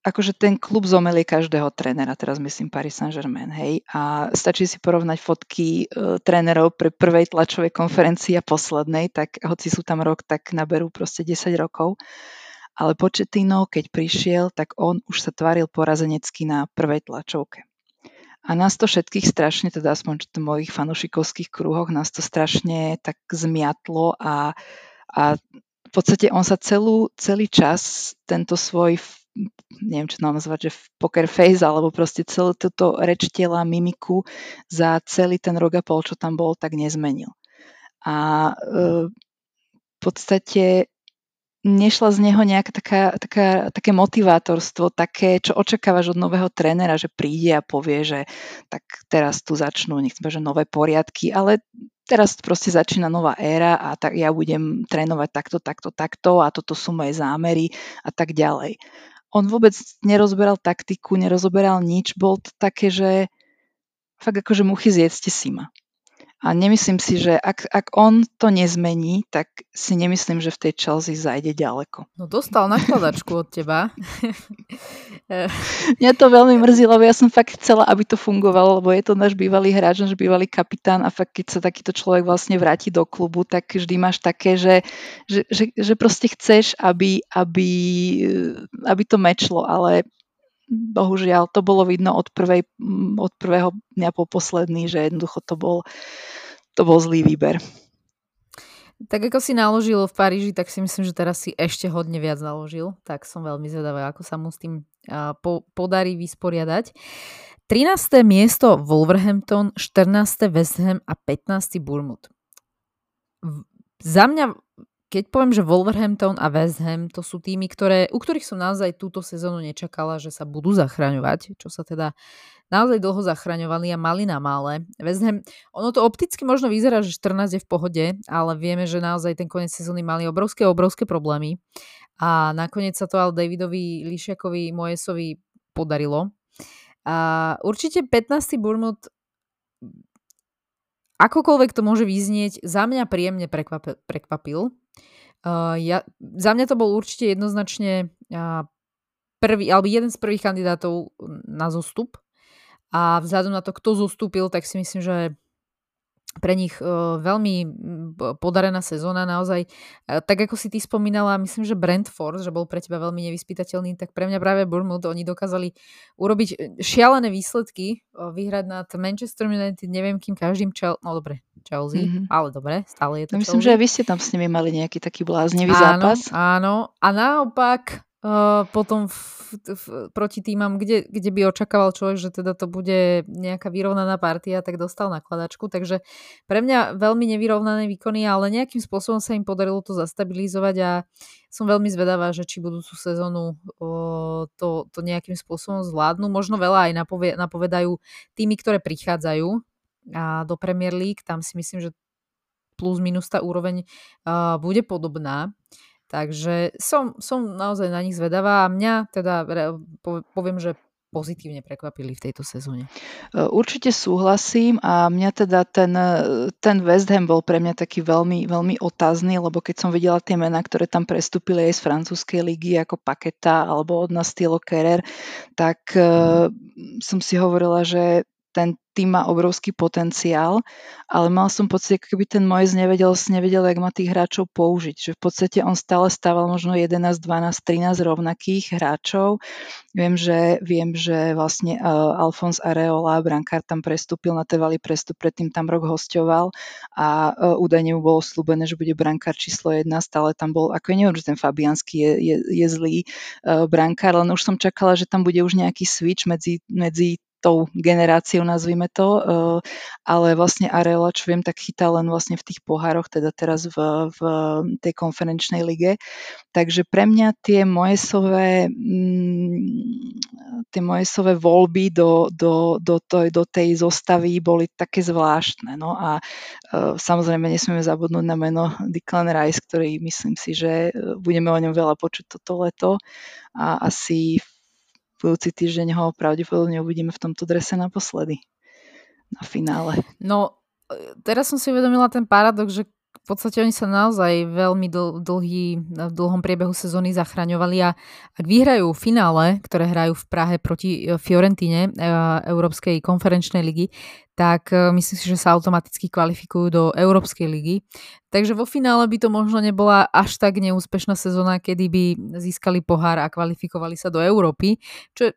akože ten klub zomelie každého trénera, teraz myslím Paris Saint-Germain, hej, a stačí si porovnať fotky e, trénerov pre prvej tlačovej konferencii a poslednej, tak hoci sú tam rok, tak naberú proste 10 rokov ale Početino, keď prišiel, tak on už sa tváril porazenecky na prvej tlačovke. A nás to všetkých strašne, teda aspoň v mojich fanušikovských kruhoch, nás to strašne tak zmiatlo a, a v podstate on sa celú, celý čas tento svoj neviem, čo nám nazvať, že poker face, alebo proste celú túto reč tela, mimiku za celý ten rok a pol, čo tam bol, tak nezmenil. A e, v podstate nešla z neho nejaká taká, taká, také motivátorstvo, také, čo očakávaš od nového trénera, že príde a povie, že tak teraz tu začnú, nechcem že nové poriadky, ale teraz proste začína nová éra a tak ja budem trénovať takto, takto, takto a toto sú moje zámery a tak ďalej. On vôbec nerozberal taktiku, nerozoberal nič, bol to také, že fakt akože muchy zjedzte si ma. A nemyslím si, že ak, ak on to nezmení, tak si nemyslím, že v tej Chelsea zajde ďaleko. No dostal nakladačku od teba. Mňa to veľmi mrzí, lebo ja som fakt chcela, aby to fungovalo, lebo je to náš bývalý hráč, náš bývalý kapitán a fakt keď sa takýto človek vlastne vráti do klubu, tak vždy máš také, že, že, že, že proste chceš, aby, aby, aby to mečlo, ale bohužiaľ to bolo vidno od, prvej, od prvého dňa po posledný, že jednoducho to bol, to bol zlý výber. Tak ako si naložil v Paríži, tak si myslím, že teraz si ešte hodne viac naložil. Tak som veľmi zvedavá, ako sa mu s tým po, podarí vysporiadať. 13. miesto Wolverhampton, 14. West Ham a 15. Bournemouth. Za mňa keď poviem, že Wolverhampton a West Ham to sú týmy, ktoré, u ktorých som naozaj túto sezónu nečakala, že sa budú zachraňovať, čo sa teda naozaj dlho zachraňovali a mali na mále. West Ham, ono to opticky možno vyzerá, že 14 je v pohode, ale vieme, že naozaj ten koniec sezóny mali obrovské, obrovské problémy. A nakoniec sa to ale Davidovi Lišiakovi Mojesovi podarilo. A určite 15. Bournemouth akokoľvek to môže vyznieť, za mňa príjemne prekvapil. Uh, ja, za mňa to bol určite jednoznačne uh, prvý, alebo jeden z prvých kandidátov na zostup. A vzhľadom na to, kto zostúpil, tak si myslím, že pre nich uh, veľmi podarená sezóna naozaj. Uh, tak ako si ty spomínala, myslím, že Brentford, že bol pre teba veľmi nevyspytateľný, tak pre mňa práve Bournemouth, oni dokázali urobiť šialené výsledky, uh, vyhrať nad Manchester United, neviem kým každým čel... No dobre, Chelsea, mm-hmm. ale dobre, stále je to no, Myslím, Chelsea. že aj vy ste tam s nimi mali nejaký taký bláznivý áno, zápas. Áno, a naopak uh, potom v, v, proti týmam, kde, kde by očakával človek, že teda to bude nejaká vyrovnaná partia, tak dostal nakladačku. Takže pre mňa veľmi nevyrovnané výkony, ale nejakým spôsobom sa im podarilo to zastabilizovať a som veľmi zvedavá, že či budúcu sezónu uh, to, to nejakým spôsobom zvládnu. Možno veľa aj napovie, napovedajú tými, ktoré prichádzajú a do Premier League. Tam si myslím, že plus minus tá úroveň uh, bude podobná. Takže som, som naozaj na nich zvedavá a mňa teda poviem, že pozitívne prekvapili v tejto sezóne. E, určite súhlasím a mňa teda ten, ten West Ham bol pre mňa taký veľmi, veľmi otázny, lebo keď som videla tie mená, ktoré tam prestúpili aj z francúzskej ligy ako Paketa alebo od nás Tilo Kerer, tak uh, som si hovorila, že ten tým má obrovský potenciál, ale mal som pocit, ako keby ten Moyes nevedel, nevedel, jak má tých hráčov použiť. Že v podstate on stále stával možno 11, 12, 13 rovnakých hráčov. Viem, že, viem, že vlastne uh, Alfons Areola, brankár tam prestúpil na Tevali prestup, predtým tam rok hostoval a uh, údajne mu bolo slúbené, že bude brankár číslo 1, stále tam bol, ako ja neviem, že ten Fabianský je, je, je zlý uh, brankár, len už som čakala, že tam bude už nejaký switch medzi, medzi tou generáciou, nazvime to, eh, ale vlastne Arela, čo viem, tak chytá len vlastne v tých pohároch, teda teraz v, v tej konferenčnej lige. Takže pre mňa tie Mojesové, mm, tie Mojesové voľby do, do, do, to, do tej zostavy boli také zvláštne. No a uh, samozrejme nesmieme zabudnúť na meno Declan Rice, ktorý myslím si, že eh, budeme o ňom veľa počuť toto leto a asi budúci týždeň ho pravdepodobne uvidíme v tomto drese naposledy na finále. No, e, teraz som si uvedomila ten paradox, že v podstate oni sa naozaj veľmi dl- dlhý, v dlhom priebehu sezóny zachraňovali a ak vyhrajú finále, ktoré hrajú v Prahe proti e, Fiorentine e, Európskej konferenčnej ligy, tak myslím si, že sa automaticky kvalifikujú do Európskej ligy. Takže vo finále by to možno nebola až tak neúspešná sezóna, kedy by získali pohár a kvalifikovali sa do Európy, čo E,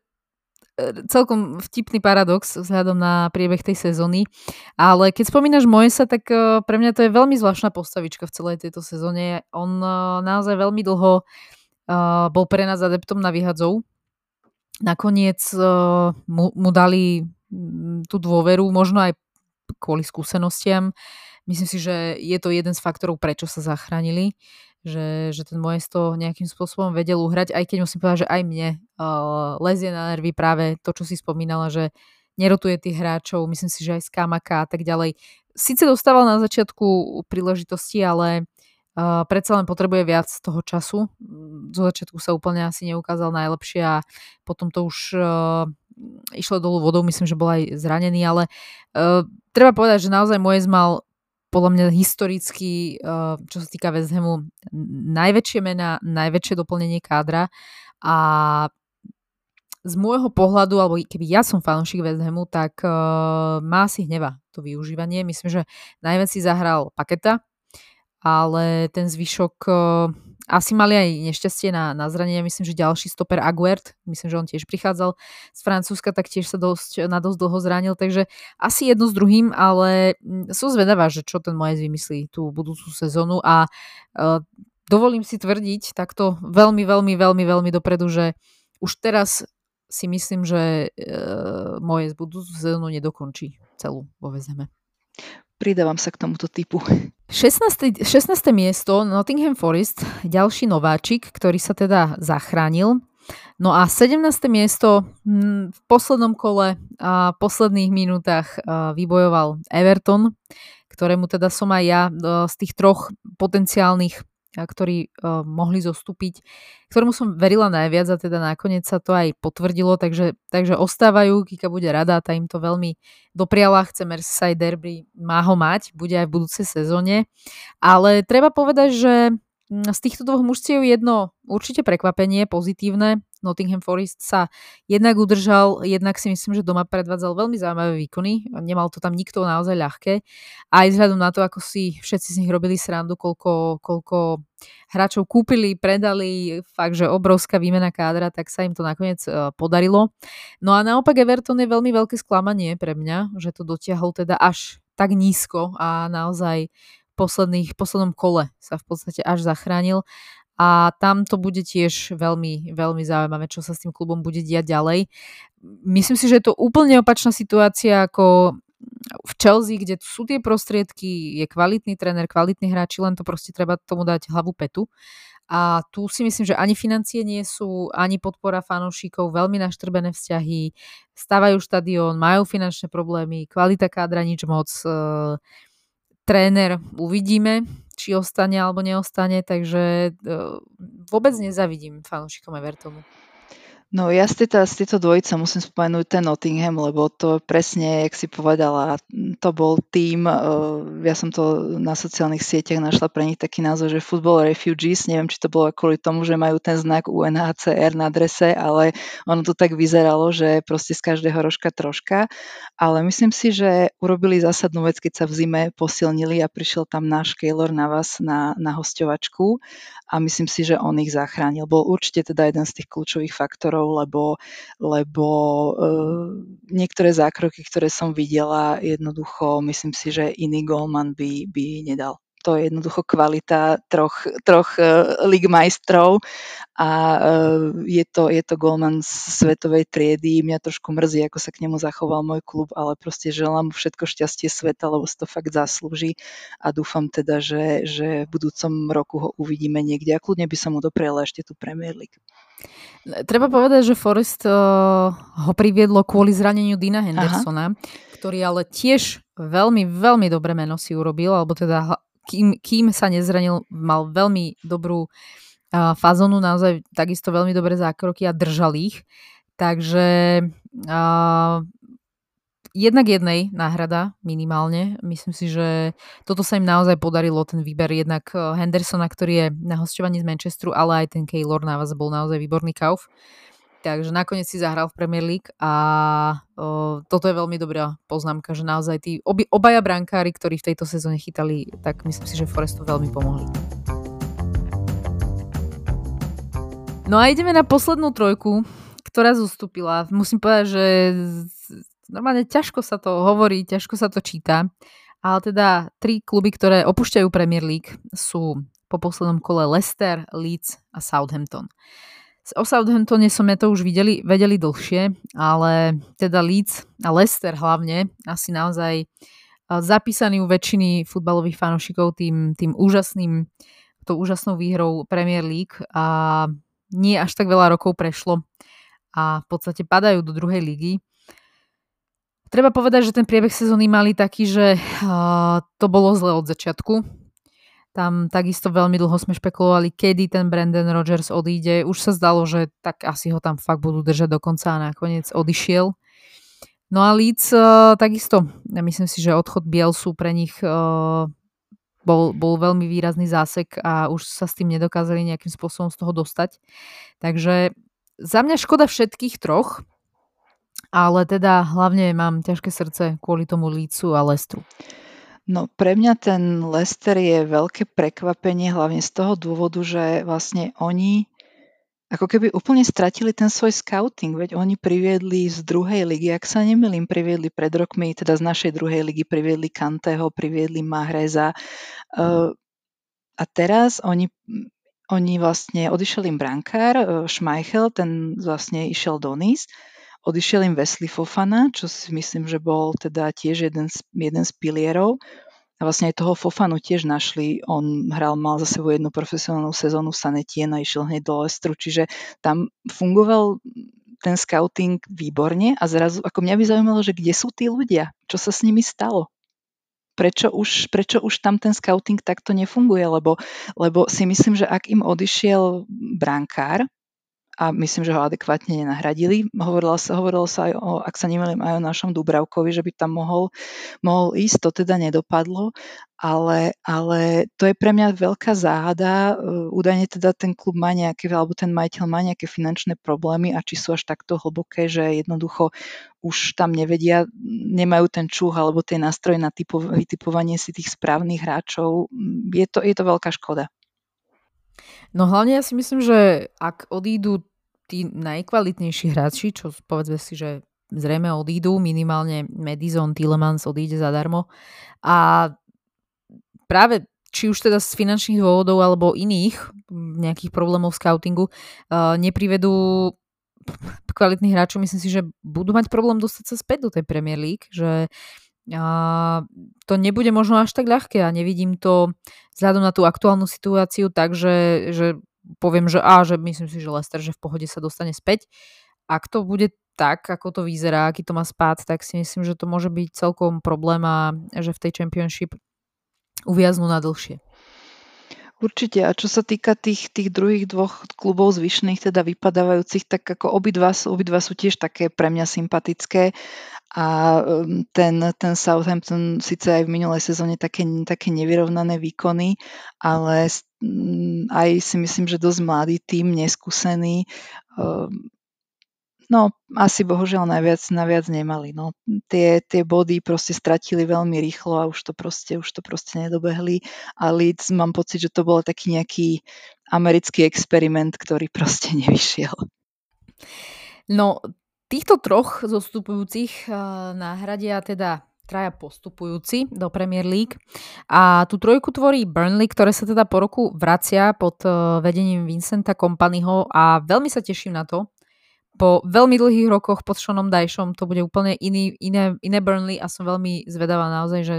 celkom vtipný paradox vzhľadom na priebeh tej sezóny. Ale keď spomínaš Moesa, tak e, pre mňa to je veľmi zvláštna postavička v celej tejto sezóne. On e, naozaj veľmi dlho bol pre nás adeptom na vyhadzov. Nakoniec mu, mu dali tú dôveru, možno aj kvôli skúsenostiam. Myslím si, že je to jeden z faktorov, prečo sa zachránili že, že ten Moes to nejakým spôsobom vedel uhrať, aj keď musím povedať, že aj mne uh, lezie na nervy práve to, čo si spomínala, že nerotuje tých hráčov, myslím si, že aj z Kamaka a tak ďalej. Sice dostával na začiatku príležitosti, ale uh, predsa len potrebuje viac toho času. Zo začiatku sa úplne asi neukázal najlepšie a potom to už uh, išlo dolu vodou, myslím, že bol aj zranený, ale uh, treba povedať, že naozaj Moes mal podľa mňa historicky, eh, čo sa týka West Hamu, najväčšie mená, najväčšie doplnenie kádra a z môjho pohľadu, alebo keby ja som fanúšik West Hamu, tak uh, má si hneva to využívanie. Myslím, že najviac si zahral Paketa, ale ten zvyšok uh, asi mali aj nešťastie na, na zranenie. Myslím, že ďalší stoper Aguert, myslím, že on tiež prichádzal z Francúzska, tak tiež sa dosť, na dosť dlho zranil. Takže asi jedno s druhým, ale mm, som zvedavá, že čo ten Moyes vymyslí tú budúcu sezónu a uh, dovolím si tvrdiť takto veľmi, veľmi, veľmi, veľmi dopredu, že už teraz si myslím, že uh, Moyes budúcu sezónu nedokončí celú vo Vezeme. Pridávam sa k tomuto typu. 16. 16. miesto Nottingham Forest, ďalší nováčik, ktorý sa teda zachránil. No a 17. miesto hm, v poslednom kole a posledných minútach vybojoval Everton, ktorému teda som aj ja z tých troch potenciálnych ktorí uh, mohli zostúpiť, ktorému som verila najviac a teda nakoniec sa to aj potvrdilo, takže, takže ostávajú, Kika bude rada, tá im to veľmi dopriala, chce Merseyside Derby, má ho mať, bude aj v budúcej sezóne, ale treba povedať, že mm, z týchto dvoch mužstiev jedno určite prekvapenie, pozitívne, Nottingham Forest sa jednak udržal, jednak si myslím, že doma predvádzal veľmi zaujímavé výkony. Nemal to tam nikto naozaj ľahké. Aj vzhľadom na to, ako si všetci z nich robili srandu, koľko, koľko hráčov kúpili, predali, fakt, že obrovská výmena kádra, tak sa im to nakoniec uh, podarilo. No a naopak Everton je veľmi veľké sklamanie pre mňa, že to dotiahol teda až tak nízko a naozaj posledných, poslednom kole sa v podstate až zachránil a tam to bude tiež veľmi, veľmi zaujímavé, čo sa s tým klubom bude diať ďalej. Myslím si, že je to úplne opačná situácia ako v Chelsea, kde sú tie prostriedky, je kvalitný tréner, kvalitní hráči, len to proste treba tomu dať hlavu petu. A tu si myslím, že ani financie nie sú, ani podpora fanúšikov, veľmi naštrbené vzťahy, stávajú štadión, majú finančné problémy, kvalita kádra nič moc. E, tréner uvidíme, či ostane alebo neostane, takže e, vôbec nezavidím fanúšikom Evertonu. No ja z tejto, z tejto dvojice musím spomenúť ten Nottingham, lebo to presne, jak si povedala, to bol tým, eh, ja som to na sociálnych sieťach našla pre nich taký názov, že Football Refugees, neviem, či to bolo kvôli tomu, že majú ten znak UNHCR na drese, ale ono to tak vyzeralo, že proste z každého rožka troška, ale myslím si, že urobili zásadnú vec, keď sa v zime posilnili a prišiel tam náš Keylor na vás na, na hostovačku a myslím si, že on ich zachránil. Bol určite teda jeden z tých kľúčových faktorov, lebo, lebo e, niektoré zákroky, ktoré som videla, jednoducho myslím si, že iný golman by, by nedal to je jednoducho kvalita troch, troch uh, lig majstrov a uh, je, to, je to golman svetovej triedy. Mňa trošku mrzí, ako sa k nemu zachoval môj klub, ale proste želám mu všetko šťastie sveta, lebo si to fakt zaslúži a dúfam teda, že, že v budúcom roku ho uvidíme niekde a kľudne by som mu dopriela ešte tú Premier League. Treba povedať, že Forest uh, ho priviedlo kvôli zraneniu Dina Hendersona, Aha. ktorý ale tiež veľmi, veľmi dobré meno si urobil, alebo teda kým, kým sa nezranil, mal veľmi dobrú uh, fazonu, naozaj takisto veľmi dobré zákroky a držal ich. Takže uh, jednak jednej náhrada minimálne. Myslím si, že toto sa im naozaj podarilo, ten výber jednak Hendersona, ktorý je na hostovaní z Manchesteru, ale aj ten Keylor na vás bol naozaj výborný kauf. Takže nakoniec si zahral v Premier League a o, toto je veľmi dobrá poznámka, že naozaj tí obi, obaja brankári, ktorí v tejto sezóne chytali, tak myslím si, že Forestu veľmi pomohli. No a ideme na poslednú trojku, ktorá zostúpila. Musím povedať, že normálne ťažko sa to hovorí, ťažko sa to číta, ale teda tri kluby, ktoré opúšťajú Premier League sú po poslednom kole Leicester, Leeds a Southampton. O Southamptone sme to už videli, vedeli dlhšie, ale teda Leeds a Leicester hlavne asi naozaj zapísaný u väčšiny futbalových fanúšikov tým, tým úžasným, tou úžasnou výhrou Premier League a nie až tak veľa rokov prešlo a v podstate padajú do druhej ligy. Treba povedať, že ten priebeh sezóny mali taký, že uh, to bolo zle od začiatku tam takisto veľmi dlho sme špekulovali, kedy ten Brandon Rogers odíde. Už sa zdalo, že tak asi ho tam fakt budú držať do konca a nakoniec odišiel. No a Leeds uh, takisto, ja myslím si, že odchod Bielsu pre nich uh, bol, bol veľmi výrazný zásek a už sa s tým nedokázali nejakým spôsobom z toho dostať. Takže za mňa škoda všetkých troch, ale teda hlavne mám ťažké srdce kvôli tomu Leedsu a Lestru. No pre mňa ten Leicester je veľké prekvapenie, hlavne z toho dôvodu, že vlastne oni ako keby úplne stratili ten svoj scouting, veď oni priviedli z druhej ligy, ak sa nemýlim, priviedli pred rokmi, teda z našej druhej ligy priviedli Kanteho, priviedli Mahreza. Uh, a teraz oni, oni vlastne odišiel im brankár, Schmeichel, ten vlastne išiel do Nice Odišiel im Wesley Fofana, čo si myslím, že bol teda tiež jeden z, jeden z pilierov. A vlastne aj toho Fofanu tiež našli. On hral, mal za sebou jednu profesionálnu sezónu v Sanetien a išiel hneď do Lestru, čiže tam fungoval ten scouting výborne a zrazu, ako mňa by zaujímalo, že kde sú tí ľudia, čo sa s nimi stalo prečo už, prečo už tam ten scouting takto nefunguje, lebo, lebo si myslím, že ak im odišiel brankár, a myslím, že ho adekvátne nenahradili. Hovorilo sa, hovorilo sa aj o, ak sa nemýlim, aj o našom Dubravkovi, že by tam mohol, mohol ísť, to teda nedopadlo, ale, ale to je pre mňa veľká záhada. Údajne teda ten klub má nejaké, alebo ten majiteľ má nejaké finančné problémy a či sú až takto hlboké, že jednoducho už tam nevedia, nemajú ten čuch alebo tie nástroje na typo, vytipovanie si tých správnych hráčov. Je to, je to veľká škoda. No hlavne ja si myslím, že ak odídu tí najkvalitnejší hráči, čo povedzme si, že zrejme odídu, minimálne Madison, Tillemans odíde zadarmo. A práve či už teda z finančných dôvodov alebo iných nejakých problémov scoutingu uh, neprivedú kvalitných hráčov, myslím si, že budú mať problém dostať sa späť do tej Premier League, že to nebude možno až tak ľahké a nevidím to vzhľadom na tú aktuálnu situáciu tak, že, poviem, že á, že myslím si, že Lester, že v pohode sa dostane späť. Ak to bude tak, ako to vyzerá, aký to má spád, tak si myslím, že to môže byť celkom problém a že v tej Championship uviaznú na dlhšie. Určite. A čo sa týka tých, tých druhých dvoch klubov zvyšných, teda vypadávajúcich, tak ako obidva, obidva sú tiež také pre mňa sympatické. A um, ten, ten Southampton síce aj v minulej sezóne také, také nevyrovnané výkony, ale mm, aj si myslím, že dosť mladý tým, neskúsený. Um, No, asi bohužiaľ najviac, najviac nemali. No, tie, tie body proste stratili veľmi rýchlo a už to proste, už to proste nedobehli. A Leeds mám pocit, že to bol taký nejaký americký experiment, ktorý proste nevyšiel. No, týchto troch zostupujúcich uh, náhradia teda traja postupujúci do Premier League. A tú trojku tvorí Burnley, ktoré sa teda po roku vracia pod uh, vedením Vincenta Kompanyho a veľmi sa teším na to, po veľmi dlhých rokoch pod Seanom Dajšom to bude úplne iný, iné, iné Burnley a som veľmi zvedavá naozaj, že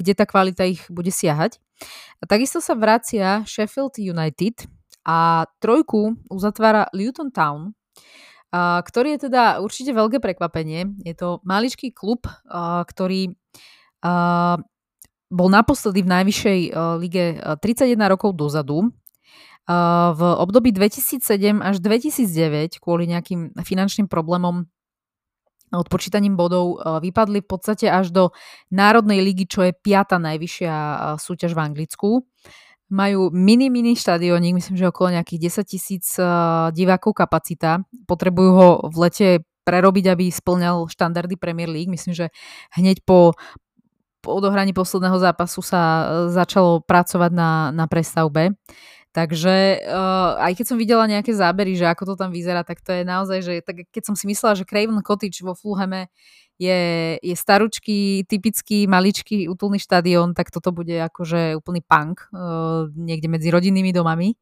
kde tá kvalita ich bude siahať. A takisto sa vracia Sheffield United a trojku uzatvára Luton Town, ktorý je teda určite veľké prekvapenie. Je to maličký klub, ktorý bol naposledy v najvyššej lige 31 rokov dozadu v období 2007 až 2009 kvôli nejakým finančným problémom odpočítaním bodov vypadli v podstate až do Národnej ligy, čo je piata najvyššia súťaž v Anglicku. Majú mini, mini štadiónik, myslím, že okolo nejakých 10 tisíc divákov kapacita. Potrebujú ho v lete prerobiť, aby splňal štandardy Premier League. Myslím, že hneď po, po odohraní posledného zápasu sa začalo pracovať na, na prestavbe. Takže uh, aj keď som videla nejaké zábery, že ako to tam vyzerá, tak to je naozaj, že tak keď som si myslela, že Craven Cottage vo Fulhame je, je staručký, typický, maličký, útulný štadión, tak toto bude akože úplný punk uh, niekde medzi rodinnými domami.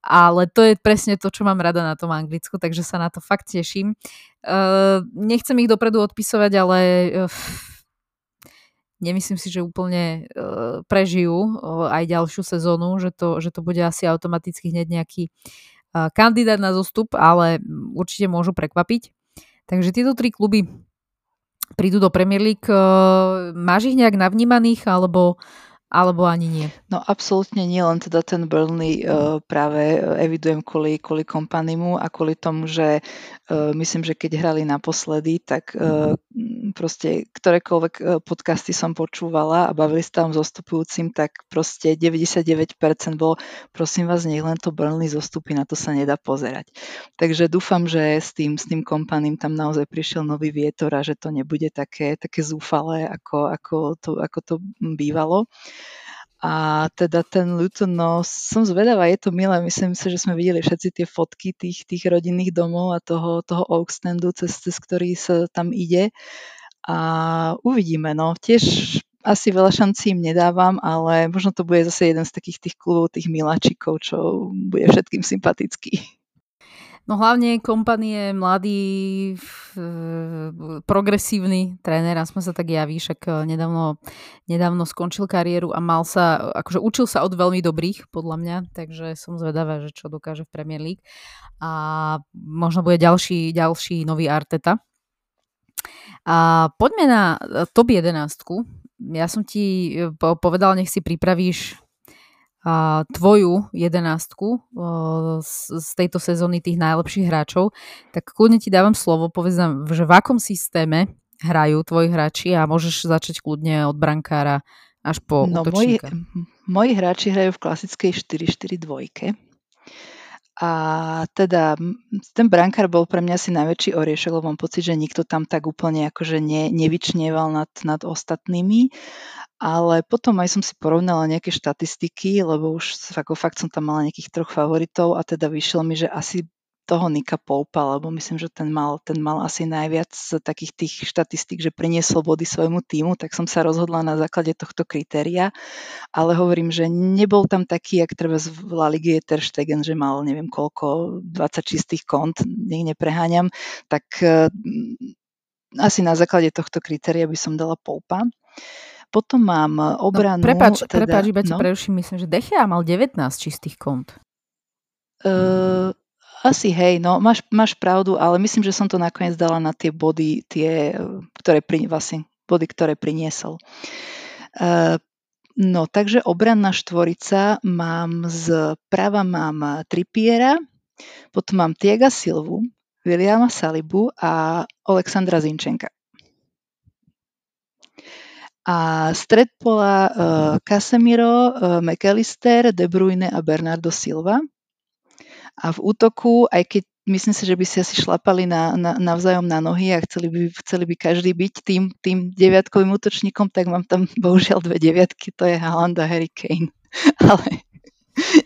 Ale to je presne to, čo mám rada na tom Anglicku, takže sa na to fakt teším. Uh, nechcem ich dopredu odpisovať, ale uh, nemyslím si, že úplne uh, prežijú uh, aj ďalšiu sezónu, že to, že to bude asi automaticky hneď nejaký uh, kandidát na zostup, ale určite môžu prekvapiť. Takže tieto tri kluby prídu do Premier League. Máš ich nejak navnímaných, alebo alebo ani nie? No absolútne nie, len teda ten Burnley uh, práve evidujem kvôli, kvôli kompanimu a kvôli tomu, že uh, myslím, že keď hrali naposledy, tak uh, proste ktorékoľvek podcasty som počúvala a bavili sa tam zostupujúcim, tak proste 99% bolo, prosím vás, nech len to Burnley zostupy, na to sa nedá pozerať. Takže dúfam, že s tým, s tým kompaním tam naozaj prišiel nový vietor a že to nebude také, také zúfalé, ako, ako, to, ako to bývalo. A teda ten Luton, no som zvedavá, je to milé, myslím si, že sme videli všetci tie fotky tých, tých rodinných domov a toho, toho Oakstandu, cez, cez ktorý sa tam ide. A uvidíme, no tiež asi veľa šancí im nedávam, ale možno to bude zase jeden z takých tých klubov, tých miláčikov, čo bude všetkým sympatický. No hlavne kompanie mladý, progresívny tréner, aspoň sa tak javí, však eh, nedávno, nedávno skončil kariéru a mal sa, akože učil sa od veľmi dobrých, podľa mňa, takže som zvedavá, že čo dokáže v Premier League. A možno bude ďalší, ďalší nový Arteta. A poďme na eh, top 11. Ja som ti eh, povedal, nech si pripravíš a, tvoju jedenástku z, tejto sezóny tých najlepších hráčov, tak kľudne ti dávam slovo, povedz nám, že v akom systéme hrajú tvoji hráči a môžeš začať kľudne od brankára až po no, útočníka. Moji, moji hráči hrajú v klasickej 4-4-2. A teda ten brankár bol pre mňa asi najväčší oriešok, lebo mám pocit, že nikto tam tak úplne akože ne, nevyčnieval nad, nad ostatnými. Ale potom aj som si porovnala nejaké štatistiky, lebo už ako fakt som tam mala nejakých troch favoritov a teda vyšlo mi, že asi toho Nika Poupa, lebo myslím, že ten mal, ten mal asi najviac z takých tých štatistík, že priniesol body svojmu týmu, tak som sa rozhodla na základe tohto kritéria, ale hovorím, že nebol tam taký, jak treba z La Ligue Ter Stegen, že mal neviem koľko, 20 čistých kont, nech nepreháňam, tak uh, asi na základe tohto kritéria by som dala Poupa. Potom mám obranu... No, prepač, teda, prepač, iba no? preruším, myslím, že Dechea mal 19 čistých kont. Uh, asi hej, no máš, máš pravdu, ale myslím, že som to nakoniec dala na tie body, tie, ktoré pri, vlastne, body, ktoré priniesol. Uh, no, takže obranná štvorica mám z prava mám Tripiera, potom mám Tiega Silvu, Williama Salibu a Alexandra Zinčenka. A stred pola uh, Casemiro, uh, McAllister, De Bruyne a Bernardo Silva. A v útoku, aj keď myslím si, že by si asi šlapali na, na, navzájom na nohy a chceli by, chceli by každý byť tým, tým deviatkovým útočníkom, tak mám tam bohužiaľ dve deviatky, to je Haaland a Harry Kane. ale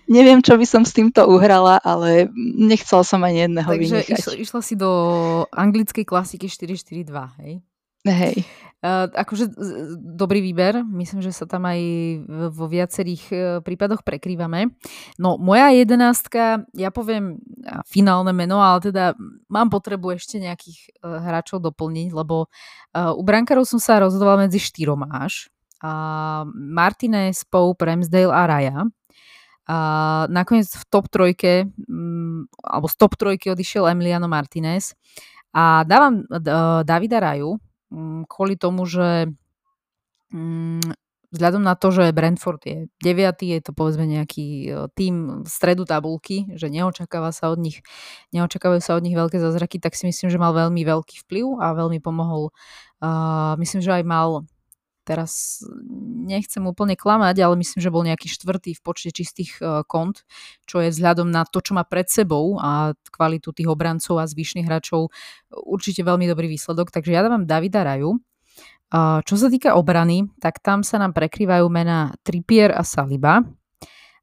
neviem, čo by som s týmto uhrala, ale nechcela som ani jedného Takže vynechať. Takže išla, si do anglickej klasiky 4-4-2, hej? Hej. Uh, akože dobrý výber, myslím, že sa tam aj vo viacerých uh, prípadoch prekrývame. No moja jedenástka, ja poviem finálne meno, ale teda mám potrebu ešte nejakých uh, hráčov doplniť, lebo uh, u brankárov som sa rozhodovala medzi štyrom až. Martinez, Pope, Ramsdale a Raja. A nakoniec v top trojke, um, alebo z top trojky odišiel Emiliano Martinez. A dávam Davida Raju, kvôli tomu, že mm, vzhľadom na to, že Brentford je deviatý, je to povedzme nejaký e, tým v stredu tabulky, že neočakáva sa od nich, neočakávajú sa od nich veľké zázraky, tak si myslím, že mal veľmi veľký vplyv a veľmi pomohol. Uh, myslím, že aj mal teraz nechcem úplne klamať, ale myslím, že bol nejaký štvrtý v počte čistých uh, kont, čo je vzhľadom na to, čo má pred sebou a kvalitu tých obrancov a zvyšných hráčov určite veľmi dobrý výsledok. Takže ja dávam Davida Raju. Uh, čo sa týka obrany, tak tam sa nám prekrývajú mená Trippier a Saliba.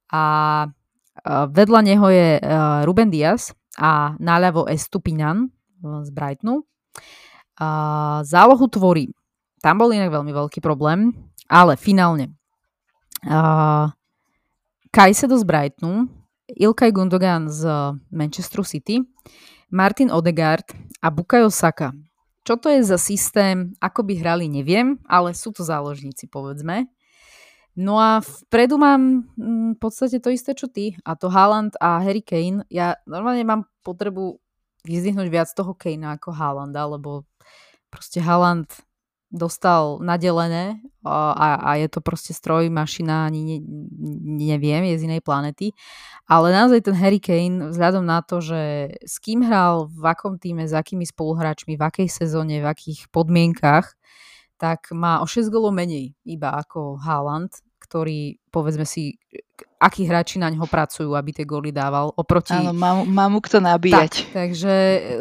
A uh, vedľa neho je Ruben Diaz a náľavo Estupinan z Brightonu. Zálohu tvorí tam bol inak veľmi veľký problém, ale finálne uh, Kajsedo z Brightonu, Ilkay Gundogan z Manchesteru City, Martin Odegaard a Bukayo Saka. Čo to je za systém, ako by hrali, neviem, ale sú to záložníci, povedzme. No a vpredu mám mm, v podstate to isté, čo ty. A to Haaland a Harry Kane. Ja normálne mám potrebu vyzdvihnúť viac toho Kanea ako Haalanda, lebo proste Haaland dostal nadelené a, a je to proste stroj, mašina, ani ne, neviem, je z inej planety. Ale naozaj ten Harry Kane, vzhľadom na to, že s kým hral, v akom týme, s akými spoluhráčmi, v akej sezóne, v akých podmienkach, tak má o 6 golov menej iba ako Haaland, ktorý, povedzme si, akí hráči na ňo pracujú, aby tie góly dával. Oproti... Áno, má, má mu kto nabíjať. Tak, takže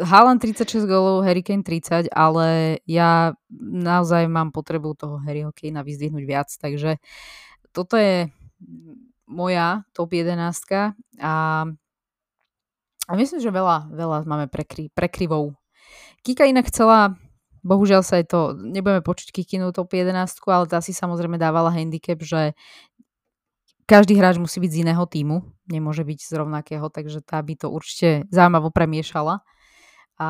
Haaland 36 gólov, Harry Kane 30, ale ja naozaj mám potrebu toho Harryho Kanea vyzdvihnúť viac, takže toto je moja top 11 a, a myslím, že veľa, veľa máme prekry, prekryvov. Kika inak chcela Bohužiaľ sa aj to, nebudeme počuť Kikinu top 11, ale tá si samozrejme dávala handicap, že každý hráč musí byť z iného týmu, nemôže byť z rovnakého, takže tá by to určite zaujímavo premiešala. A,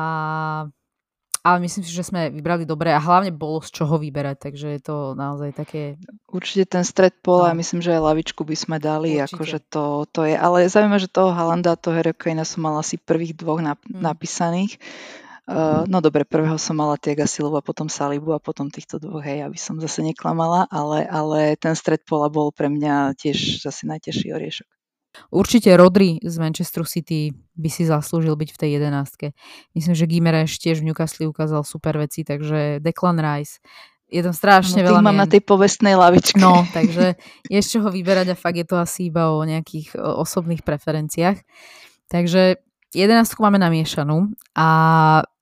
ale myslím si, že sme vybrali dobre a hlavne bolo z čoho vyberať, takže je to naozaj také... Určite ten stred pola, no. myslím, že aj lavičku by sme dali, určite. akože to, to je, ale zaujímavé, že toho Halanda a toho Herokaina som mala asi prvých dvoch nap- hmm. napísaných, Uh, no dobre, prvého som mala Tiaga Silva, potom Salibu a potom týchto dvoch, hej, aby som zase neklamala, ale, ale ten stred pola bol pre mňa tiež zase najtežší oriešok. Určite Rodri z Manchester City by si zaslúžil byť v tej jedenástke. Myslím, že Gimereš tiež v Newcastle ukázal super veci, takže Declan Rice. Je tam strašne no, veľa mám mien. na tej povestnej lavičke. No, takže je z čoho vyberať a fakt je to asi iba o nejakých osobných preferenciách. Takže jedenáctku máme namiešanú a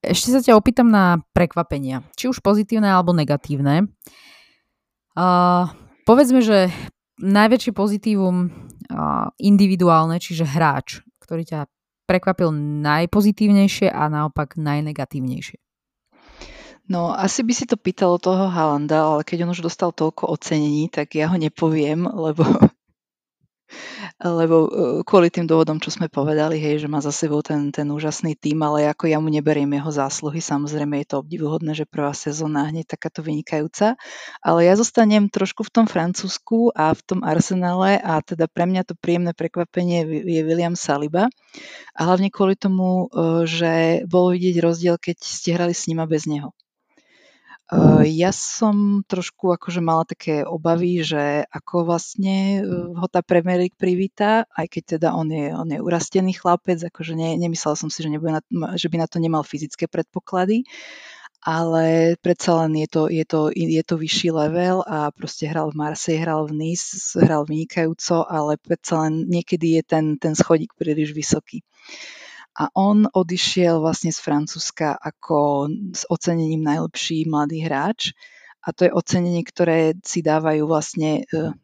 ešte sa ťa opýtam na prekvapenia, či už pozitívne alebo negatívne. Uh, povedzme, že najväčšie pozitívum uh, individuálne, čiže hráč, ktorý ťa prekvapil najpozitívnejšie a naopak najnegatívnejšie? No, asi by si to pýtalo toho Halanda, ale keď on už dostal toľko ocenení, tak ja ho nepoviem, lebo lebo e, kvôli tým dôvodom, čo sme povedali, hej, že má za sebou ten, ten úžasný tým, ale ako ja mu neberiem jeho zásluhy, samozrejme je to obdivuhodné, že prvá sezóna hneď takáto vynikajúca, ale ja zostanem trošku v tom Francúzsku a v tom Arsenále a teda pre mňa to príjemné prekvapenie je William Saliba a hlavne kvôli tomu, e, že bolo vidieť rozdiel, keď ste hrali s nima bez neho. Uh, ja som trošku akože mala také obavy, že ako vlastne uh, ho tá League privíta, aj keď teda on je, on je urastený chlapec, akože ne, nemyslela som si, že, nebude na, že by na to nemal fyzické predpoklady, ale predsa len je to, je to, je to vyšší level a proste hral v Marseille, hral v Nice, hral vynikajúco, ale predsa len niekedy je ten, ten schodík príliš vysoký a on odišiel vlastne z Francúzska ako s ocenením najlepší mladý hráč a to je ocenenie, ktoré si dávajú vlastne e,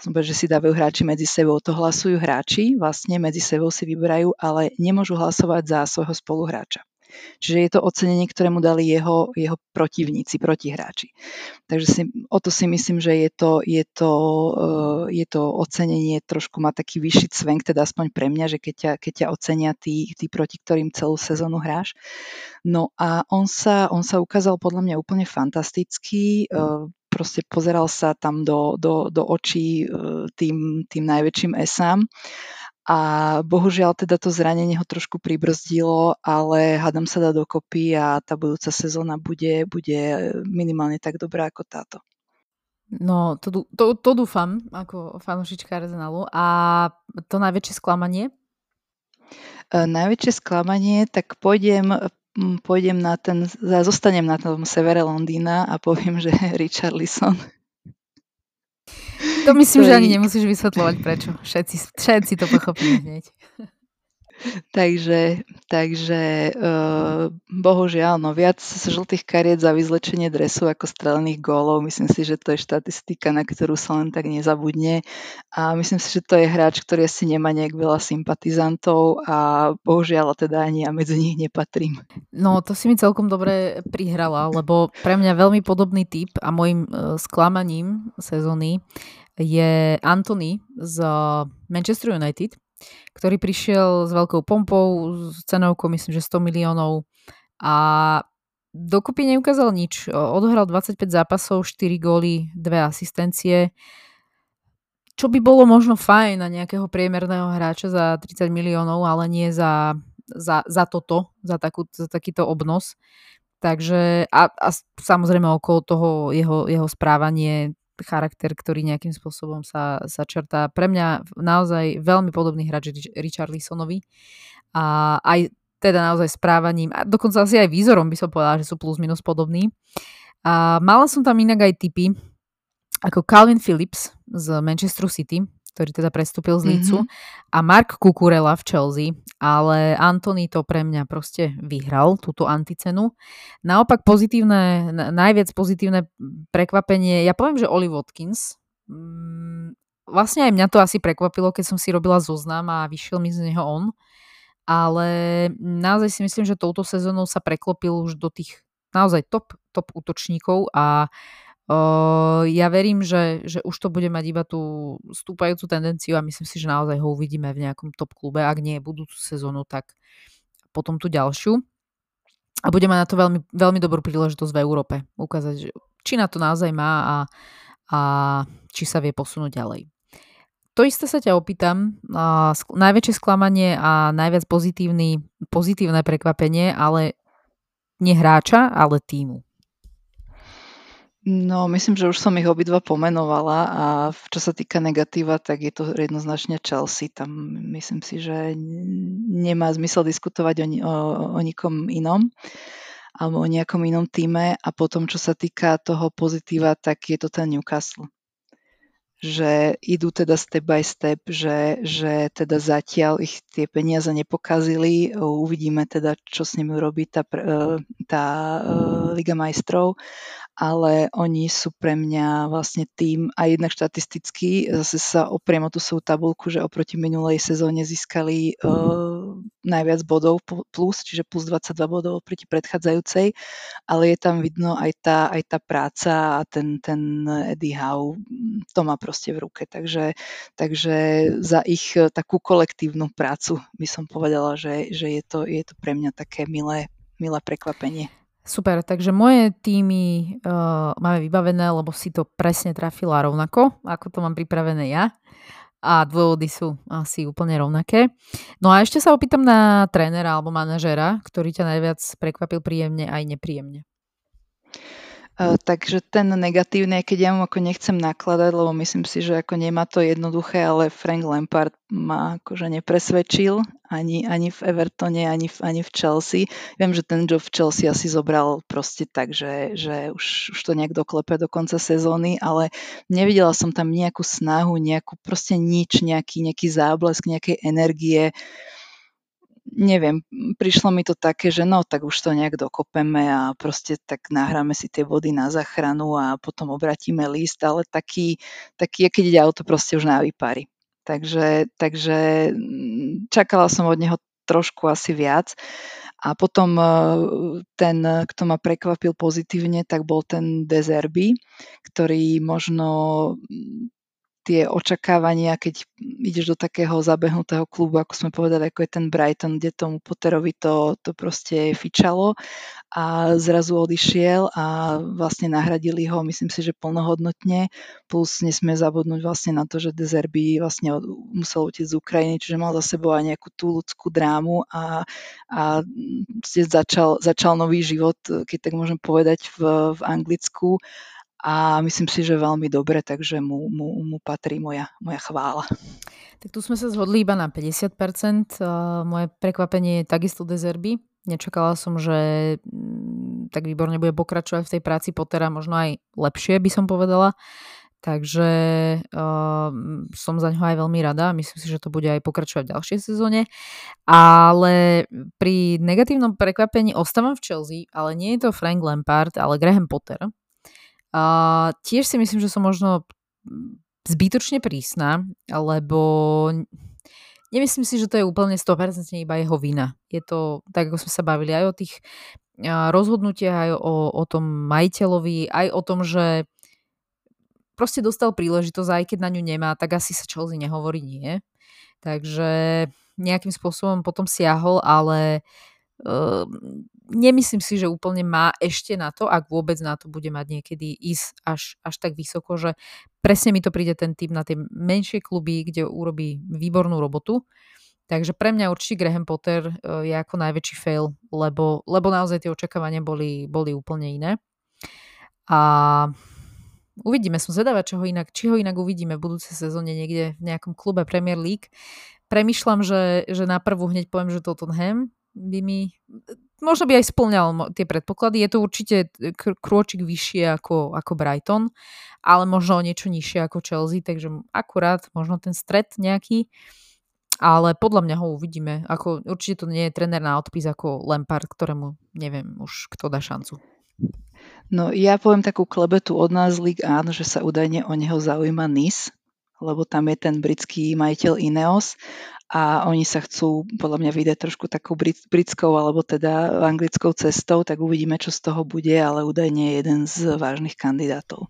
som povedal, že si dávajú hráči medzi sebou. To hlasujú hráči, vlastne medzi sebou si vyberajú, ale nemôžu hlasovať za svojho spoluhráča. Čiže je to ocenenie, ktoré mu dali jeho, jeho protivníci, protihráči. Takže si, o to si myslím, že je to, je, to, uh, je to ocenenie, trošku má taký vyšší cvenk, teda aspoň pre mňa, že keď ťa, keď ťa ocenia tí, tí, proti ktorým celú sezónu hráš. No a on sa, on sa ukázal podľa mňa úplne fantastický. Uh, proste pozeral sa tam do, do, do očí uh, tým, tým najväčším esám a bohužiaľ teda to zranenie ho trošku pribrzdilo, ale hádam sa dá dokopy a tá budúca sezóna bude, bude minimálne tak dobrá ako táto. No, to, to, to dúfam, ako fanúšička Arsenalu. A to najväčšie sklamanie? E, najväčšie sklamanie, tak pôjdem, pôjdem na ten, zostanem na tom severe Londýna a poviem, že Richard Lisson to myslím, že ani nemusíš vysvetľovať prečo. Všetci, všetci to pochopíme hneď. Takže, takže uh, bohužiaľ, no viac žltých kariet za vyzlečenie dresu ako strelených gólov. Myslím si, že to je štatistika, na ktorú sa len tak nezabudne. A myslím si, že to je hráč, ktorý asi nemá nejak veľa sympatizantov a bohužiaľ teda ani ja medzi nich nepatrím. No to si mi celkom dobre prihrala, lebo pre mňa veľmi podobný typ a môjim uh, sklamaním sezóny je Anthony z Manchester United, ktorý prišiel s veľkou pompou, s cenovkou myslím, že 100 miliónov a dokopy neukázal nič. Odohral 25 zápasov, 4 góly, 2 asistencie, čo by bolo možno fajn na nejakého priemerného hráča za 30 miliónov, ale nie za, za, za toto, za, takú, za takýto obnos. Takže a, a samozrejme okolo toho jeho, jeho správanie charakter, ktorý nejakým spôsobom sa, sa. Pre mňa naozaj veľmi podobný hráč Richard Lisonovi. A aj teda naozaj správaním, a dokonca asi aj výzorom by som povedala, že sú plus minus podobní. A mala som tam inak aj typy, ako Calvin Phillips z Manchester City, ktorý teda prestúpil z Lícu mm-hmm. a Mark Kukurela v Chelsea, ale Anthony to pre mňa proste vyhral, túto anticenu. Naopak pozitívne, najviac pozitívne prekvapenie, ja poviem, že Oli Watkins, mm, vlastne aj mňa to asi prekvapilo, keď som si robila zoznam a vyšiel mi z neho on, ale naozaj si myslím, že touto sezónou sa preklopil už do tých naozaj top, top útočníkov a ja verím, že, že už to bude mať iba tú stúpajúcu tendenciu a myslím si, že naozaj ho uvidíme v nejakom top klube. Ak nie budúcu sezónu, tak potom tú ďalšiu. A budeme na to veľmi, veľmi dobrú príležitosť v Európe. Ukázať, že či na to naozaj má a, a či sa vie posunúť ďalej. To isté sa ťa opýtam. Uh, sk- najväčšie sklamanie a najviac pozitívny, pozitívne prekvapenie, ale nie hráča, ale týmu. No, myslím, že už som ich obidva pomenovala a čo sa týka negatíva, tak je to jednoznačne Chelsea. Tam myslím si, že nemá zmysel diskutovať o, o, o nikom inom alebo o nejakom inom týme. A potom, čo sa týka toho pozitíva, tak je to ten Newcastle že idú teda step by step, že, že teda zatiaľ ich tie peniaze nepokazili. Uvidíme teda, čo s nimi robí tá, e, tá e, Liga majstrov, ale oni sú pre mňa vlastne tým a jednak štatisticky zase sa opriem o tú svoju tabulku, že oproti minulej sezóne získali uh, najviac bodov plus, čiže plus 22 bodov proti predchádzajúcej, ale je tam vidno aj tá, aj tá práca a ten, ten Eddie Howe, mm, to má proste v ruke. Takže, takže za ich takú kolektívnu prácu by som povedala, že, že je, to, je to pre mňa také milé, milé prekvapenie. Super, takže moje týmy uh, máme vybavené, lebo si to presne trafila rovnako, ako to mám pripravené ja. A dôvody sú asi úplne rovnaké. No a ešte sa opýtam na trénera alebo manažera, ktorý ťa najviac prekvapil príjemne aj nepríjemne. Takže ten negatívny, keď ja mu ako nechcem nakladať, lebo myslím si, že ako nemá to jednoduché, ale Frank Lampard ma akože nepresvedčil ani, ani v Evertone, ani v, ani v Chelsea. Viem, že ten job v Chelsea asi zobral proste tak, že, že už, už to nejak doklepe do konca sezóny, ale nevidela som tam nejakú snahu, nejakú proste nič, nejaký, nejaký záblesk, nejakej energie. Uh, neviem, prišlo mi to také, že no, tak už to nejak dokopeme a proste tak nahráme si tie body na záchranu a potom obratíme list, ale taký, taký keď ide auto proste už na výpary. Takže, takže mm, čakala som od neho trošku asi viac. A potom e, ten, kto ma prekvapil pozitívne, tak bol ten Dezerby, ktorý možno tie očakávania, keď ideš do takého zabehnutého klubu, ako sme povedali, ako je ten Brighton, kde tomu Potterovi to, to proste fičalo a zrazu odišiel a vlastne nahradili ho, myslím si, že plnohodnotne, plus nesmie zabudnúť vlastne na to, že Dezerby vlastne musel utiecť z Ukrajiny, čiže mal za sebou aj nejakú tú ľudskú drámu a, a začal, začal nový život, keď tak môžem povedať, v, v Anglicku a myslím si, že veľmi dobre, takže mu, mu, mu patrí moja, moja chvála. Tak tu sme sa zhodli iba na 50%. Moje prekvapenie je takisto dezerby. Nečakala som, že mm, tak výborne bude pokračovať v tej práci Pottera, možno aj lepšie by som povedala. Takže uh, som za ňo aj veľmi rada. Myslím si, že to bude aj pokračovať v ďalšej sezóne. Ale pri negatívnom prekvapení ostávam v Chelsea, ale nie je to Frank Lampard, ale Graham Potter tiež si myslím, že som možno zbytočne prísna, lebo nemyslím si, že to je úplne 100% iba jeho vina. Je to, tak ako sme sa bavili, aj o tých rozhodnutiach, aj o, o tom majiteľovi, aj o tom, že proste dostal príležitosť, aj keď na ňu nemá, tak asi sa Chelsea nehovorí nie. Takže nejakým spôsobom potom siahol, ale uh, nemyslím si, že úplne má ešte na to, ak vôbec na to bude mať niekedy ísť až, až tak vysoko, že presne mi to príde ten typ na tie menšie kluby, kde urobí výbornú robotu. Takže pre mňa určite Graham Potter e, je ako najväčší fail, lebo, lebo naozaj tie očakávania boli, boli úplne iné. A uvidíme, som zvedavá, čo ho inak, či ho inak uvidíme v budúcej sezóne niekde v nejakom klube Premier League. Premýšľam, že, že na prvú hneď poviem, že Tottenham by mi možno by aj splňal tie predpoklady. Je to určite krôčik vyššie ako, ako Brighton, ale možno o niečo nižšie ako Chelsea, takže akurát možno ten stred nejaký. Ale podľa mňa ho uvidíme. Ako, určite to nie je trenér na odpis ako Lampard, ktorému neviem už kto dá šancu. No ja poviem takú klebetu od nás League že sa údajne o neho zaujíma Nice, lebo tam je ten britský majiteľ Ineos a oni sa chcú podľa mňa vydať trošku takou brit, britskou alebo teda anglickou cestou, tak uvidíme, čo z toho bude, ale údajne je jeden z vážnych kandidátov.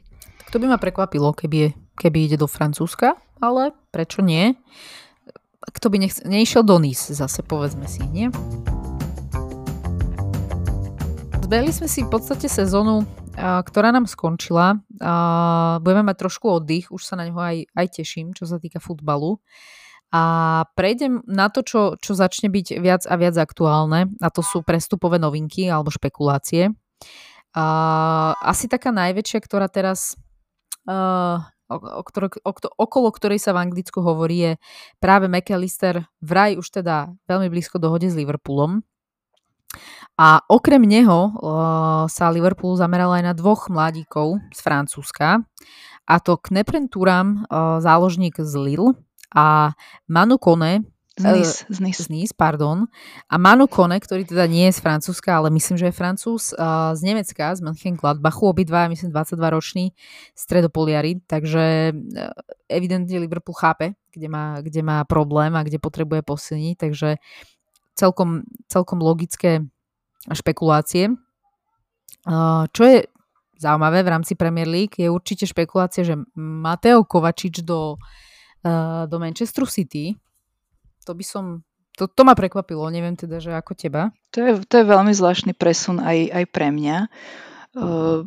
To by ma prekvapilo, keby, keby ide do Francúzska, ale prečo nie? Kto by nech, neišiel do Nice, zase povedzme si, nie? Zbehli sme si v podstate sezónu, ktorá nám skončila. Budeme mať trošku oddych, už sa na neho aj, aj teším, čo sa týka futbalu. A prejdem na to, čo, čo začne byť viac a viac aktuálne, a to sú prestupové novinky alebo špekulácie. A, asi taká najväčšia, ktorá teraz o, o, o, okolo ktorej sa v Anglicku hovorí, je práve McAllister vraj už teda veľmi blízko dohode s Liverpoolom. A okrem neho sa Liverpool zameral aj na dvoch mladíkov z Francúzska, a to Kneprenturam, uh, záložník z Lille, a Manu Kone, z Nice, z Nice. Z Nice, pardon. A Manu Kone, ktorý teda nie je z Francúzska, ale myslím, že je Francúz, uh, z Nemecka, z Mönchengladbachu, obidva, myslím, 22-roční stredopoliari, takže uh, evidentne Liverpool chápe, kde má, kde má problém a kde potrebuje posilniť, takže celkom, celkom logické špekulácie. Čo je zaujímavé v rámci Premier League, je určite špekulácia, že Mateo Kovačič do, do Manchesteru City, to by som to, to ma prekvapilo, neviem teda, že ako teba. To je, to je veľmi zvláštny presun aj, aj pre mňa. Uh,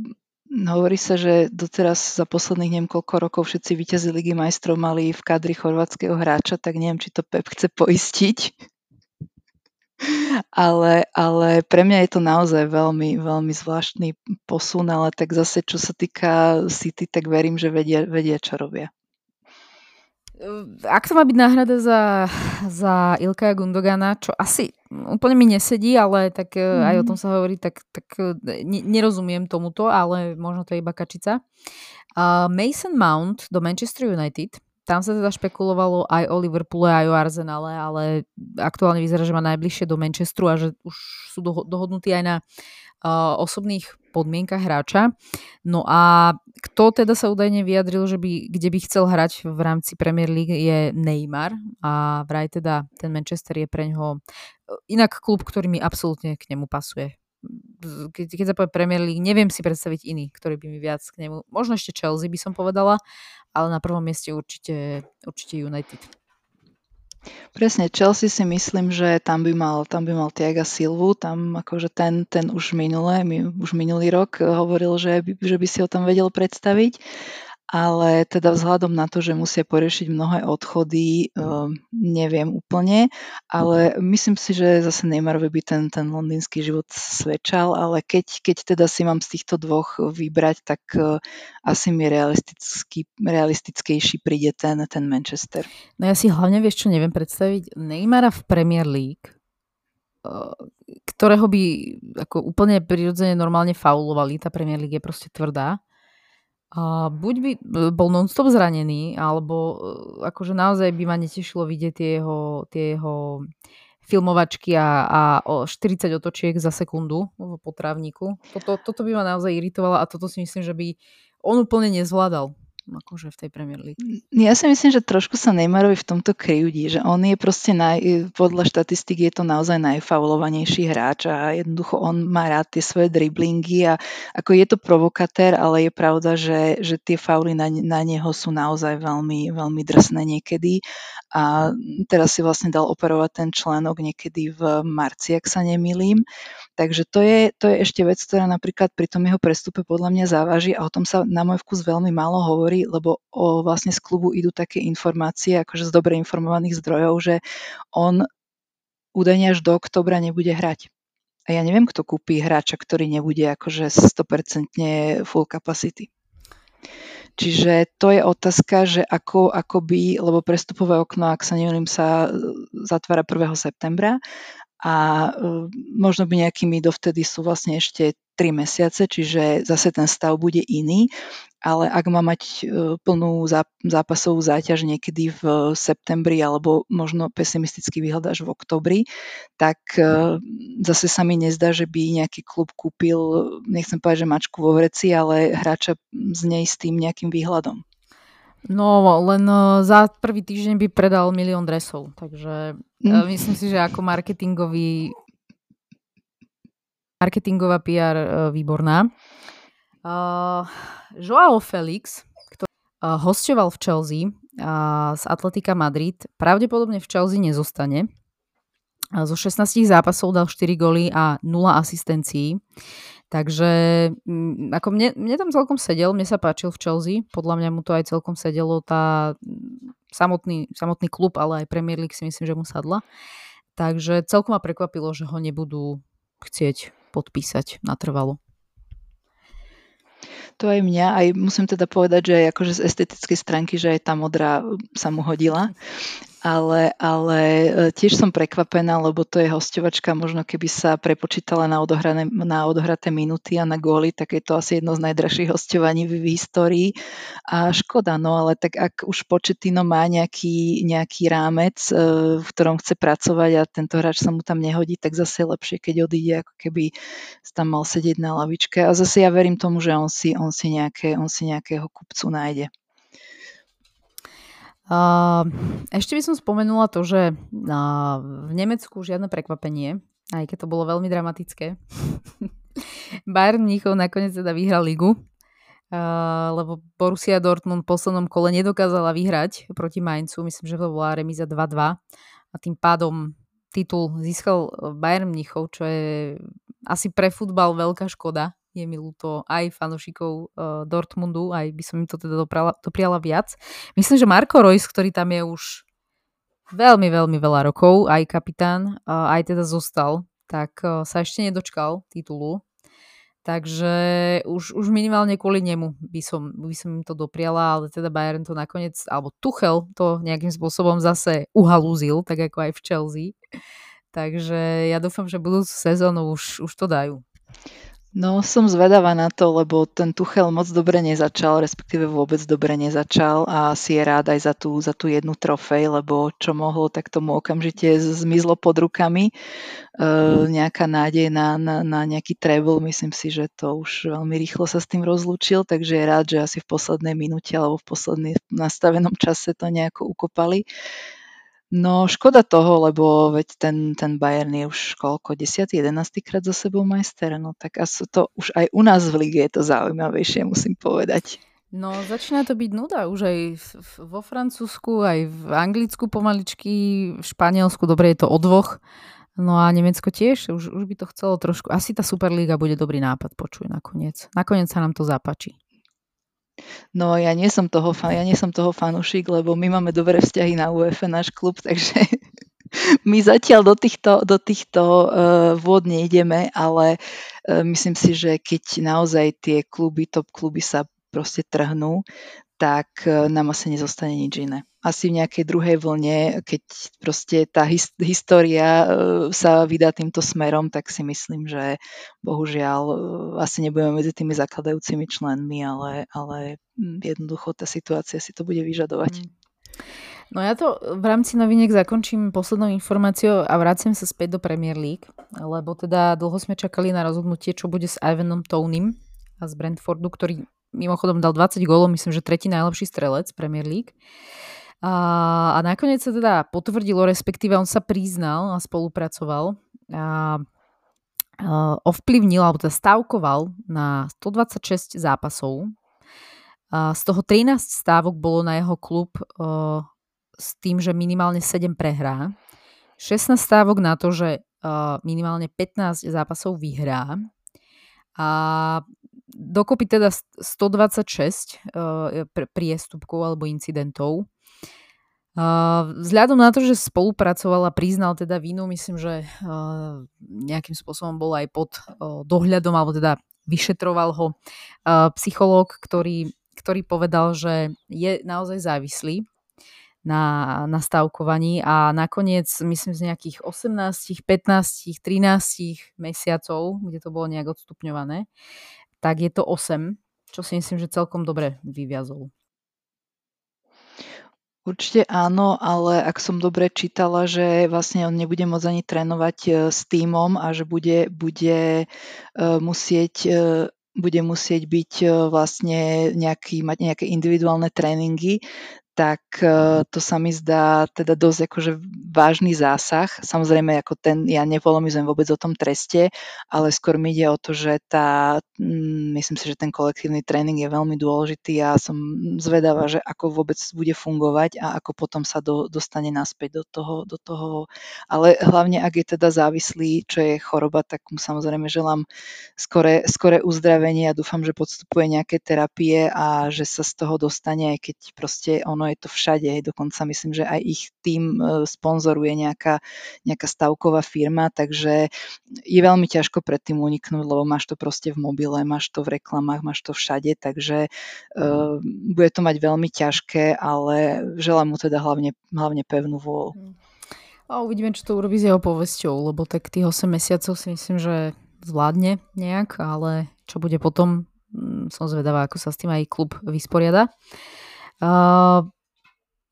hovorí sa, že doteraz za posledných neviem koľko rokov všetci víťazi Ligy majstrov mali v kadri chorvátskeho hráča, tak neviem, či to Pep chce poistiť. Ale, ale pre mňa je to naozaj veľmi, veľmi zvláštny posun, ale tak zase, čo sa týka City, tak verím, že vedia, vedia čo robia. Ak to má byť náhrada za, za Ilkaja Gundogana, čo asi úplne mi nesedí, ale tak mm. aj o tom sa hovorí, tak, tak e, ne, nerozumiem tomuto, ale možno to je iba kačica. Uh, Mason Mount do Manchester United, tam sa teda špekulovalo aj o Liverpoole, aj o Arsenale, ale aktuálne vyzerá, že má najbližšie do Manchesteru a že už sú dohodnutí aj na uh, osobných podmienkach hráča. No a kto teda sa údajne vyjadril, že by, kde by chcel hrať v rámci Premier League je Neymar a vraj teda ten Manchester je pre ňoho inak klub, ktorý mi absolútne k nemu pasuje. Keď, keď sa povie Premier League, neviem si predstaviť iný, ktorý by mi viac k nemu, možno ešte Chelsea by som povedala, ale na prvom mieste určite, určite United. Presne, Chelsea si myslím, že tam by mal, tam by mal Tiaga Silvu, tam akože ten, ten už minulé, už minulý rok hovoril, že by, že by si ho tam vedel predstaviť ale teda vzhľadom na to, že musia poriešiť mnohé odchody, uh, neviem úplne, ale myslím si, že zase Neymarovi by ten, ten londýnsky život svedčal, ale keď, keď teda si mám z týchto dvoch vybrať, tak uh, asi mi realistický, realistickejší príde ten, ten Manchester. No ja si hlavne vieš, čo neviem predstaviť, Neymara v Premier League, uh, ktorého by ako úplne prirodzene normálne faulovali, tá Premier League je proste tvrdá, a buď by e, bol non-stop zranený, alebo e, akože naozaj by ma netešilo vidieť tie jeho, tie jeho filmovačky a, a o 40 otočiek za sekundu v potrávniku. Toto, toto by ma naozaj iritovalo a toto si myslím, že by on úplne nezvládal akože v tej Premier League. Ja si myslím, že trošku sa Neymarovi v tomto kryjúdi, že on je proste naj, podľa štatistik je to naozaj najfaulovanejší hráč a jednoducho on má rád tie svoje driblingy a ako je to provokatér, ale je pravda, že, že tie fauly na, na neho sú naozaj veľmi, veľmi drsné niekedy a teraz si vlastne dal operovať ten článok niekedy v marci, ak sa nemýlim. Takže to je, to je ešte vec, ktorá napríklad pri tom jeho prestupe podľa mňa závaží a o tom sa na môj vkus veľmi málo hovorí, lebo o, vlastne z klubu idú také informácie, akože z dobre informovaných zdrojov, že on údajne až do oktobra nebude hrať. A ja neviem, kto kúpi hráča, ktorý nebude akože 100% full capacity. Čiže to je otázka, že ako, ako by, lebo prestupové okno, ak sa neviem, sa zatvára 1. septembra a e, možno by nejakými dovtedy sú vlastne ešte 3 mesiace, čiže zase ten stav bude iný, ale ak má mať e, plnú zápasovú záťaž niekedy v septembri alebo možno pesimistický výhľad až v oktobri, tak e, zase sa mi nezdá, že by nejaký klub kúpil, nechcem povedať, že mačku vo vreci, ale hráča z nej s tým nejakým výhľadom. No, len uh, za prvý týždeň by predal milión dresov, takže mm. uh, myslím si, že ako marketingový marketingová PR uh, výborná. Uh, Joao Felix, ktorý uh, hostoval v Chelsea uh, z Atletika Madrid, pravdepodobne v Chelsea nezostane. Uh, zo 16 zápasov dal 4 góly a 0 asistencií. Takže mm, ako mne, mne tam celkom sedel, mne sa páčil v Chelsea, podľa mňa mu to aj celkom sedelo, tá mm, samotný, samotný klub, ale aj Premier League si myslím, že mu sadla. Takže celkom ma prekvapilo, že ho nebudú chcieť podpísať natrvalo. To aj mňa, aj musím teda povedať, že akože z estetickej stránky, že aj tá modrá sa mu hodila ale, ale e, tiež som prekvapená, lebo to je hostovačka, možno keby sa prepočítala na, odohrané, na odohraté minúty a na góly, tak je to asi jedno z najdražších hostovaní v, v histórii. A škoda, no ale tak ak už Početino má nejaký, nejaký rámec, e, v ktorom chce pracovať a tento hráč sa mu tam nehodí, tak zase je lepšie, keď odíde, ako keby tam mal sedieť na lavičke. A zase ja verím tomu, že on si, on si, nejaké, on si nejakého kupcu nájde. Ešte by som spomenula to, že v Nemecku žiadne prekvapenie, aj keď to bolo veľmi dramatické. Bayern Mníchov nakoniec teda vyhral ligu, lebo Borussia Dortmund v poslednom kole nedokázala vyhrať proti Mainzu. Myslím, že to bola remíza 2-2 a tým pádom titul získal Bayern Mníchov, čo je asi pre futbal veľká škoda, je mi ľúto aj fanúšikov uh, Dortmundu, aj by som im to teda dopriala viac. Myslím, že Marko Reus, ktorý tam je už veľmi, veľmi veľa rokov, aj kapitán, uh, aj teda zostal, tak uh, sa ešte nedočkal titulu. Takže už, už minimálne kvôli nemu by som, by som im to dopriala, ale teda Bayern to nakoniec, alebo Tuchel to nejakým spôsobom zase uhalúzil, tak ako aj v Chelsea. Takže ja dúfam, že budúcu sezónu už, už to dajú. No, som zvedavá na to, lebo ten Tuchel moc dobre nezačal, respektíve vôbec dobre nezačal a si je rád aj za tú, za tú jednu trofej, lebo čo mohlo, tak tomu okamžite zmizlo pod rukami. E, nejaká nádej na, na, na nejaký treble, myslím si, že to už veľmi rýchlo sa s tým rozlúčil, takže je rád, že asi v poslednej minúte alebo v poslednej nastavenom čase to nejako ukopali. No škoda toho, lebo veď ten, ten Bayern je už koľko, 10. 11. krát za sebou majster, no tak asi to už aj u nás v lige je to zaujímavejšie, musím povedať. No začína to byť nuda už aj vo Francúzsku, aj v Anglicku pomaličky, v Španielsku, dobre je to o dvoch, no a Nemecko tiež, už, už by to chcelo trošku, asi tá Superliga bude dobrý nápad, počuj nakoniec. Nakoniec sa nám to zapáči. No ja nie som toho, ja nie som toho fanúšik, lebo my máme dobré vzťahy na UEFA, náš klub, takže my zatiaľ do týchto, do týchto uh, vôd nejdeme, ale uh, myslím si, že keď naozaj tie kluby, top kluby sa proste trhnú, tak e, nám asi nezostane nič iné. Asi v nejakej druhej vlne, keď proste tá his- história e, sa vydá týmto smerom, tak si myslím, že bohužiaľ e, asi nebudeme medzi tými zakladajúcimi členmi, ale, ale jednoducho tá situácia si to bude vyžadovať. Mm. No ja to v rámci noviniek zakončím poslednou informáciou a vraciam sa späť do Premier League, lebo teda dlho sme čakali na rozhodnutie, čo bude s Ivanom Tonym a z Brentfordu, ktorý mimochodom dal 20 gólov, myslím, že tretí najlepší strelec Premier League. A, a nakoniec sa teda potvrdilo, respektíve on sa priznal a spolupracoval a, a ovplyvnil, alebo teda stavkoval na 126 zápasov. A z toho 13 stávok bolo na jeho klub a, s tým, že minimálne 7 prehrá. 16 stávok na to, že a, minimálne 15 zápasov vyhrá. A dokopy teda 126 uh, priestupkov alebo incidentov. Uh, vzhľadom na to, že spolupracoval a priznal teda vínu, myslím, že uh, nejakým spôsobom bol aj pod dohľadom, alebo teda vyšetroval ho uh, psychológ, ktorý, ktorý povedal, že je naozaj závislý na, na stavkovaní a nakoniec myslím z nejakých 18, 15, 13 mesiacov, kde to bolo nejak odstupňované, tak je to 8, čo si myslím, že celkom dobre vyviazol. Určite áno, ale ak som dobre čítala, že vlastne on nebude môcť ani trénovať e, s týmom a že bude, bude e, musieť e, bude musieť byť vlastne nejaký, mať nejaké individuálne tréningy, tak e, to sa mi zdá teda dosť akože vážny zásah. Samozrejme, ako ten, ja nepolemizujem vôbec o tom treste, ale skôr mi ide o to, že tá, mm, myslím si, že ten kolektívny tréning je veľmi dôležitý a som zvedavá, že ako vôbec bude fungovať a ako potom sa do, dostane naspäť do toho, do toho. Ale hlavne, ak je teda závislý, čo je choroba, tak mu samozrejme želám skore, skore uzdravenie a dúfam, že podstupuje nejaké terapie a že sa z toho dostane, aj keď proste on ono je to všade, dokonca myslím, že aj ich tým e, sponzoruje nejaká, nejaká stavková firma, takže je veľmi ťažko pred tým uniknúť, lebo máš to proste v mobile, máš to v reklamách, máš to všade, takže uh, bude to mať veľmi ťažké, ale želám mu teda hlavne, hlavne pevnú vôľu. Hm. A uvidíme, čo to urobí s jeho povesťou, lebo tak tých 8 mesiacov si myslím, že zvládne nejak, ale čo bude potom, hm, som zvedavá, ako sa s tým aj klub vysporiada. Uh,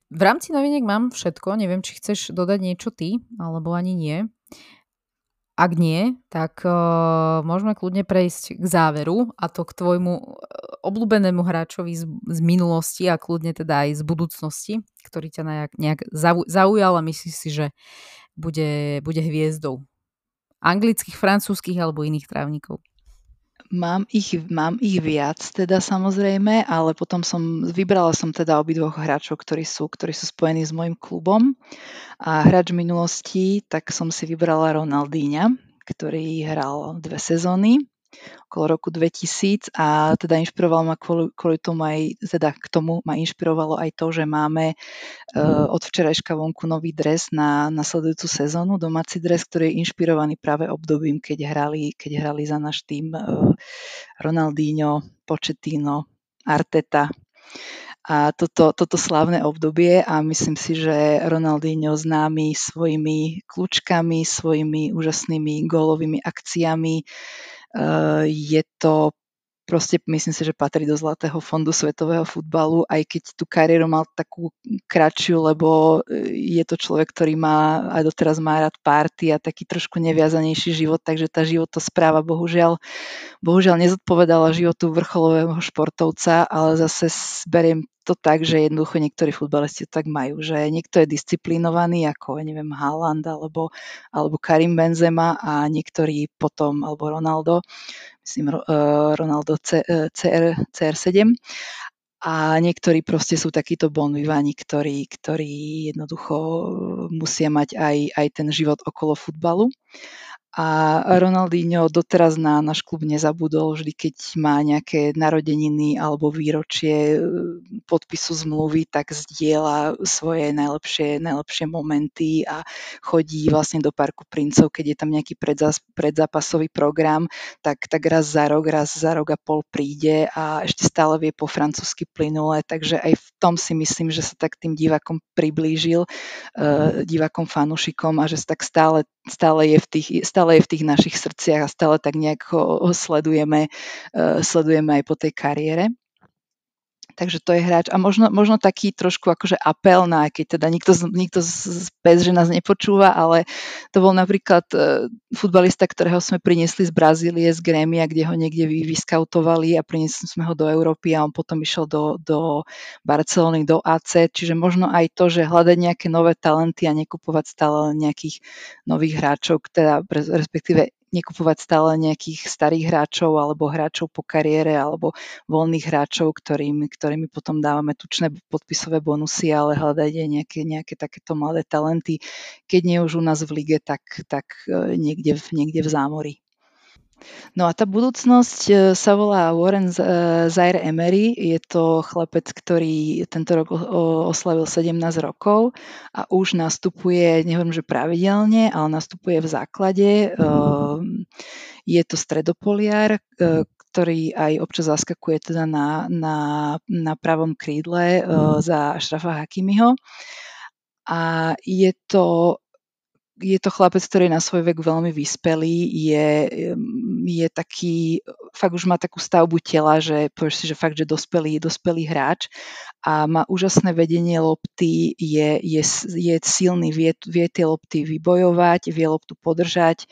v rámci noviniek mám všetko, neviem, či chceš dodať niečo ty, alebo ani nie. ak nie, tak uh, môžeme kľudne prejsť k záveru a to k tvojmu obľúbenému hráčovi z, z minulosti a kľudne teda aj z budúcnosti, ktorý ťa nejak, nejak zaujal a myslíš si, že bude, bude hviezdou anglických, francúzskych alebo iných trávnikov. Mám ich, mám ich viac teda samozrejme, ale potom som, vybrala som teda obidvoch hráčov, ktorí sú, ktorí sú spojení s môjim klubom. A hráč minulosti, tak som si vybrala Ronaldíňa, ktorý hral dve sezóny okolo roku 2000 a teda inšpiroval ma kvôli, kvôli tomu aj, teda k tomu ma inšpirovalo aj to, že máme uh, od včerajška vonku nový dres na nasledujúcu sezónu, domáci dres, ktorý je inšpirovaný práve obdobím, keď hrali, keď hrali za náš tým uh, Ronaldinho, Pochettino, Arteta, a toto, toto slávne obdobie a myslím si, že Ronaldinho známy svojimi kľúčkami, svojimi úžasnými gólovými akciami. Eh, je to proste myslím si, že patrí do zlatého fondu svetového futbalu, aj keď tú kariéru mal takú kratšiu, lebo e, je to človek, ktorý má aj doteraz má rád párty a taký trošku neviazanejší život, takže tá životospráva bohužiaľ, bohužiaľ nezodpovedala životu vrcholového športovca, ale zase beriem to tak, že jednoducho niektorí futbalisti to tak majú, že niekto je disciplinovaný ako, neviem, Haaland alebo, alebo Karim Benzema a niektorí potom, alebo Ronaldo, myslím uh, Ronaldo C, uh, CR, CR7 a niektorí proste sú takíto bon ktorí, ktorí jednoducho musia mať aj, aj ten život okolo futbalu. A Ronaldinho doteraz na náš klub nezabudol, vždy keď má nejaké narodeniny alebo výročie e, podpisu zmluvy, tak zdieľa svoje najlepšie, najlepšie momenty a chodí vlastne do Parku princov, keď je tam nejaký predzás, predzápasový program, tak, tak raz za rok, raz za rok a pol príde a ešte stále vie po francúzsky plynule, takže aj v tom si myslím, že sa tak tým divákom priblížil, uh, divákom fanúšikom a že sa tak stále, stále je v tých, stále stále je v tých našich srdciach a stále tak nejak ho, sledujeme, uh, sledujeme aj po tej kariére. Takže to je hráč. A možno, možno taký trošku akože apel na, keď teda nikto, nikto z PES, že nás nepočúva, ale to bol napríklad uh, futbalista, ktorého sme priniesli z Brazílie, z Grémia, kde ho niekde vyskautovali a priniesli sme ho do Európy a on potom išiel do, do Barcelony, do AC. Čiže možno aj to, že hľadať nejaké nové talenty a nekupovať stále nejakých nových hráčov, teda respektíve nekupovať stále nejakých starých hráčov alebo hráčov po kariére alebo voľných hráčov, ktorým, ktorými potom dávame tučné podpisové bonusy, ale hľadať aj nejaké, nejaké takéto mladé talenty, keď nie už u nás v lige, tak, tak niekde, niekde v zámori. No a tá budúcnosť e, sa volá Warren e, Zaire Emery. Je to chlapec, ktorý tento rok oslavil 17 rokov a už nastupuje, nehovorím, že pravidelne, ale nastupuje v základe. Ehm, je to stredopoliar, e, ktorý aj občas zaskakuje teda na, na, na pravom krídle za Šrafa Hakimiho. A je to je to chlapec, ktorý je na svoj vek veľmi vyspelý, je, je taký, fakt už má takú stavbu tela, že povieš si, že fakt, že dospelý, dospelý hráč a má úžasné vedenie lopty, je, je, je silný, vie, vie tie lopty vybojovať, vie loptu podržať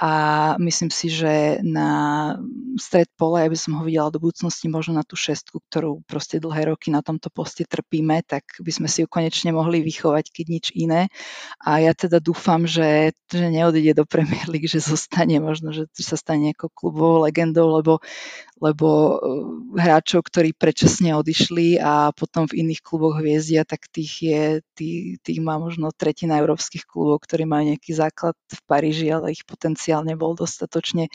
a myslím si, že na stred pola, ja by som ho videla do budúcnosti možno na tú šestku, ktorú proste dlhé roky na tomto poste trpíme, tak by sme si ju konečne mohli vychovať, keď nič iné. A ja teda dúfam, že, že neodíde do Premier League, že zostane možno, že sa stane nejakou klubovou legendou, lebo lebo eh, hráčov, ktorí predčasne odišli a potom v iných kluboch hviezdia, tak tých, je, tých, tých má možno tretina európskych klubov, ktorí majú nejaký základ v Paríži, ale ich potenciál nebol dostatočne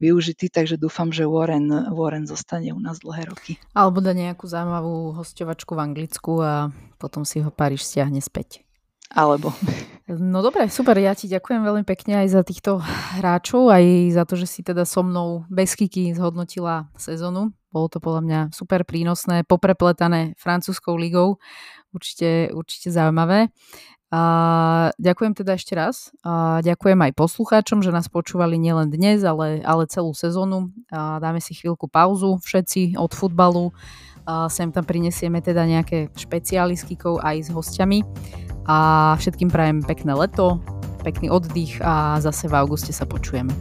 využitý, takže dúfam, že Warren, Warren zostane u nás dlhé roky. Alebo dá nejakú zaujímavú hostovačku v Anglicku a potom si ho Paríž stiahne späť. Alebo No dobre, super, ja ti ďakujem veľmi pekne aj za týchto hráčov, aj za to, že si teda so mnou bez kiky zhodnotila sezónu. Bolo to podľa mňa super prínosné, poprepletané francúzskou ligou. Určite, určite zaujímavé. A ďakujem teda ešte raz. A ďakujem aj poslucháčom, že nás počúvali nielen dnes, ale, ale celú sezónu. A dáme si chvíľku pauzu všetci od futbalu. A sem tam prinesieme teda nejaké špeciálistykov aj s hostiami a všetkým prajem pekné leto, pekný oddych a zase v auguste sa počujeme.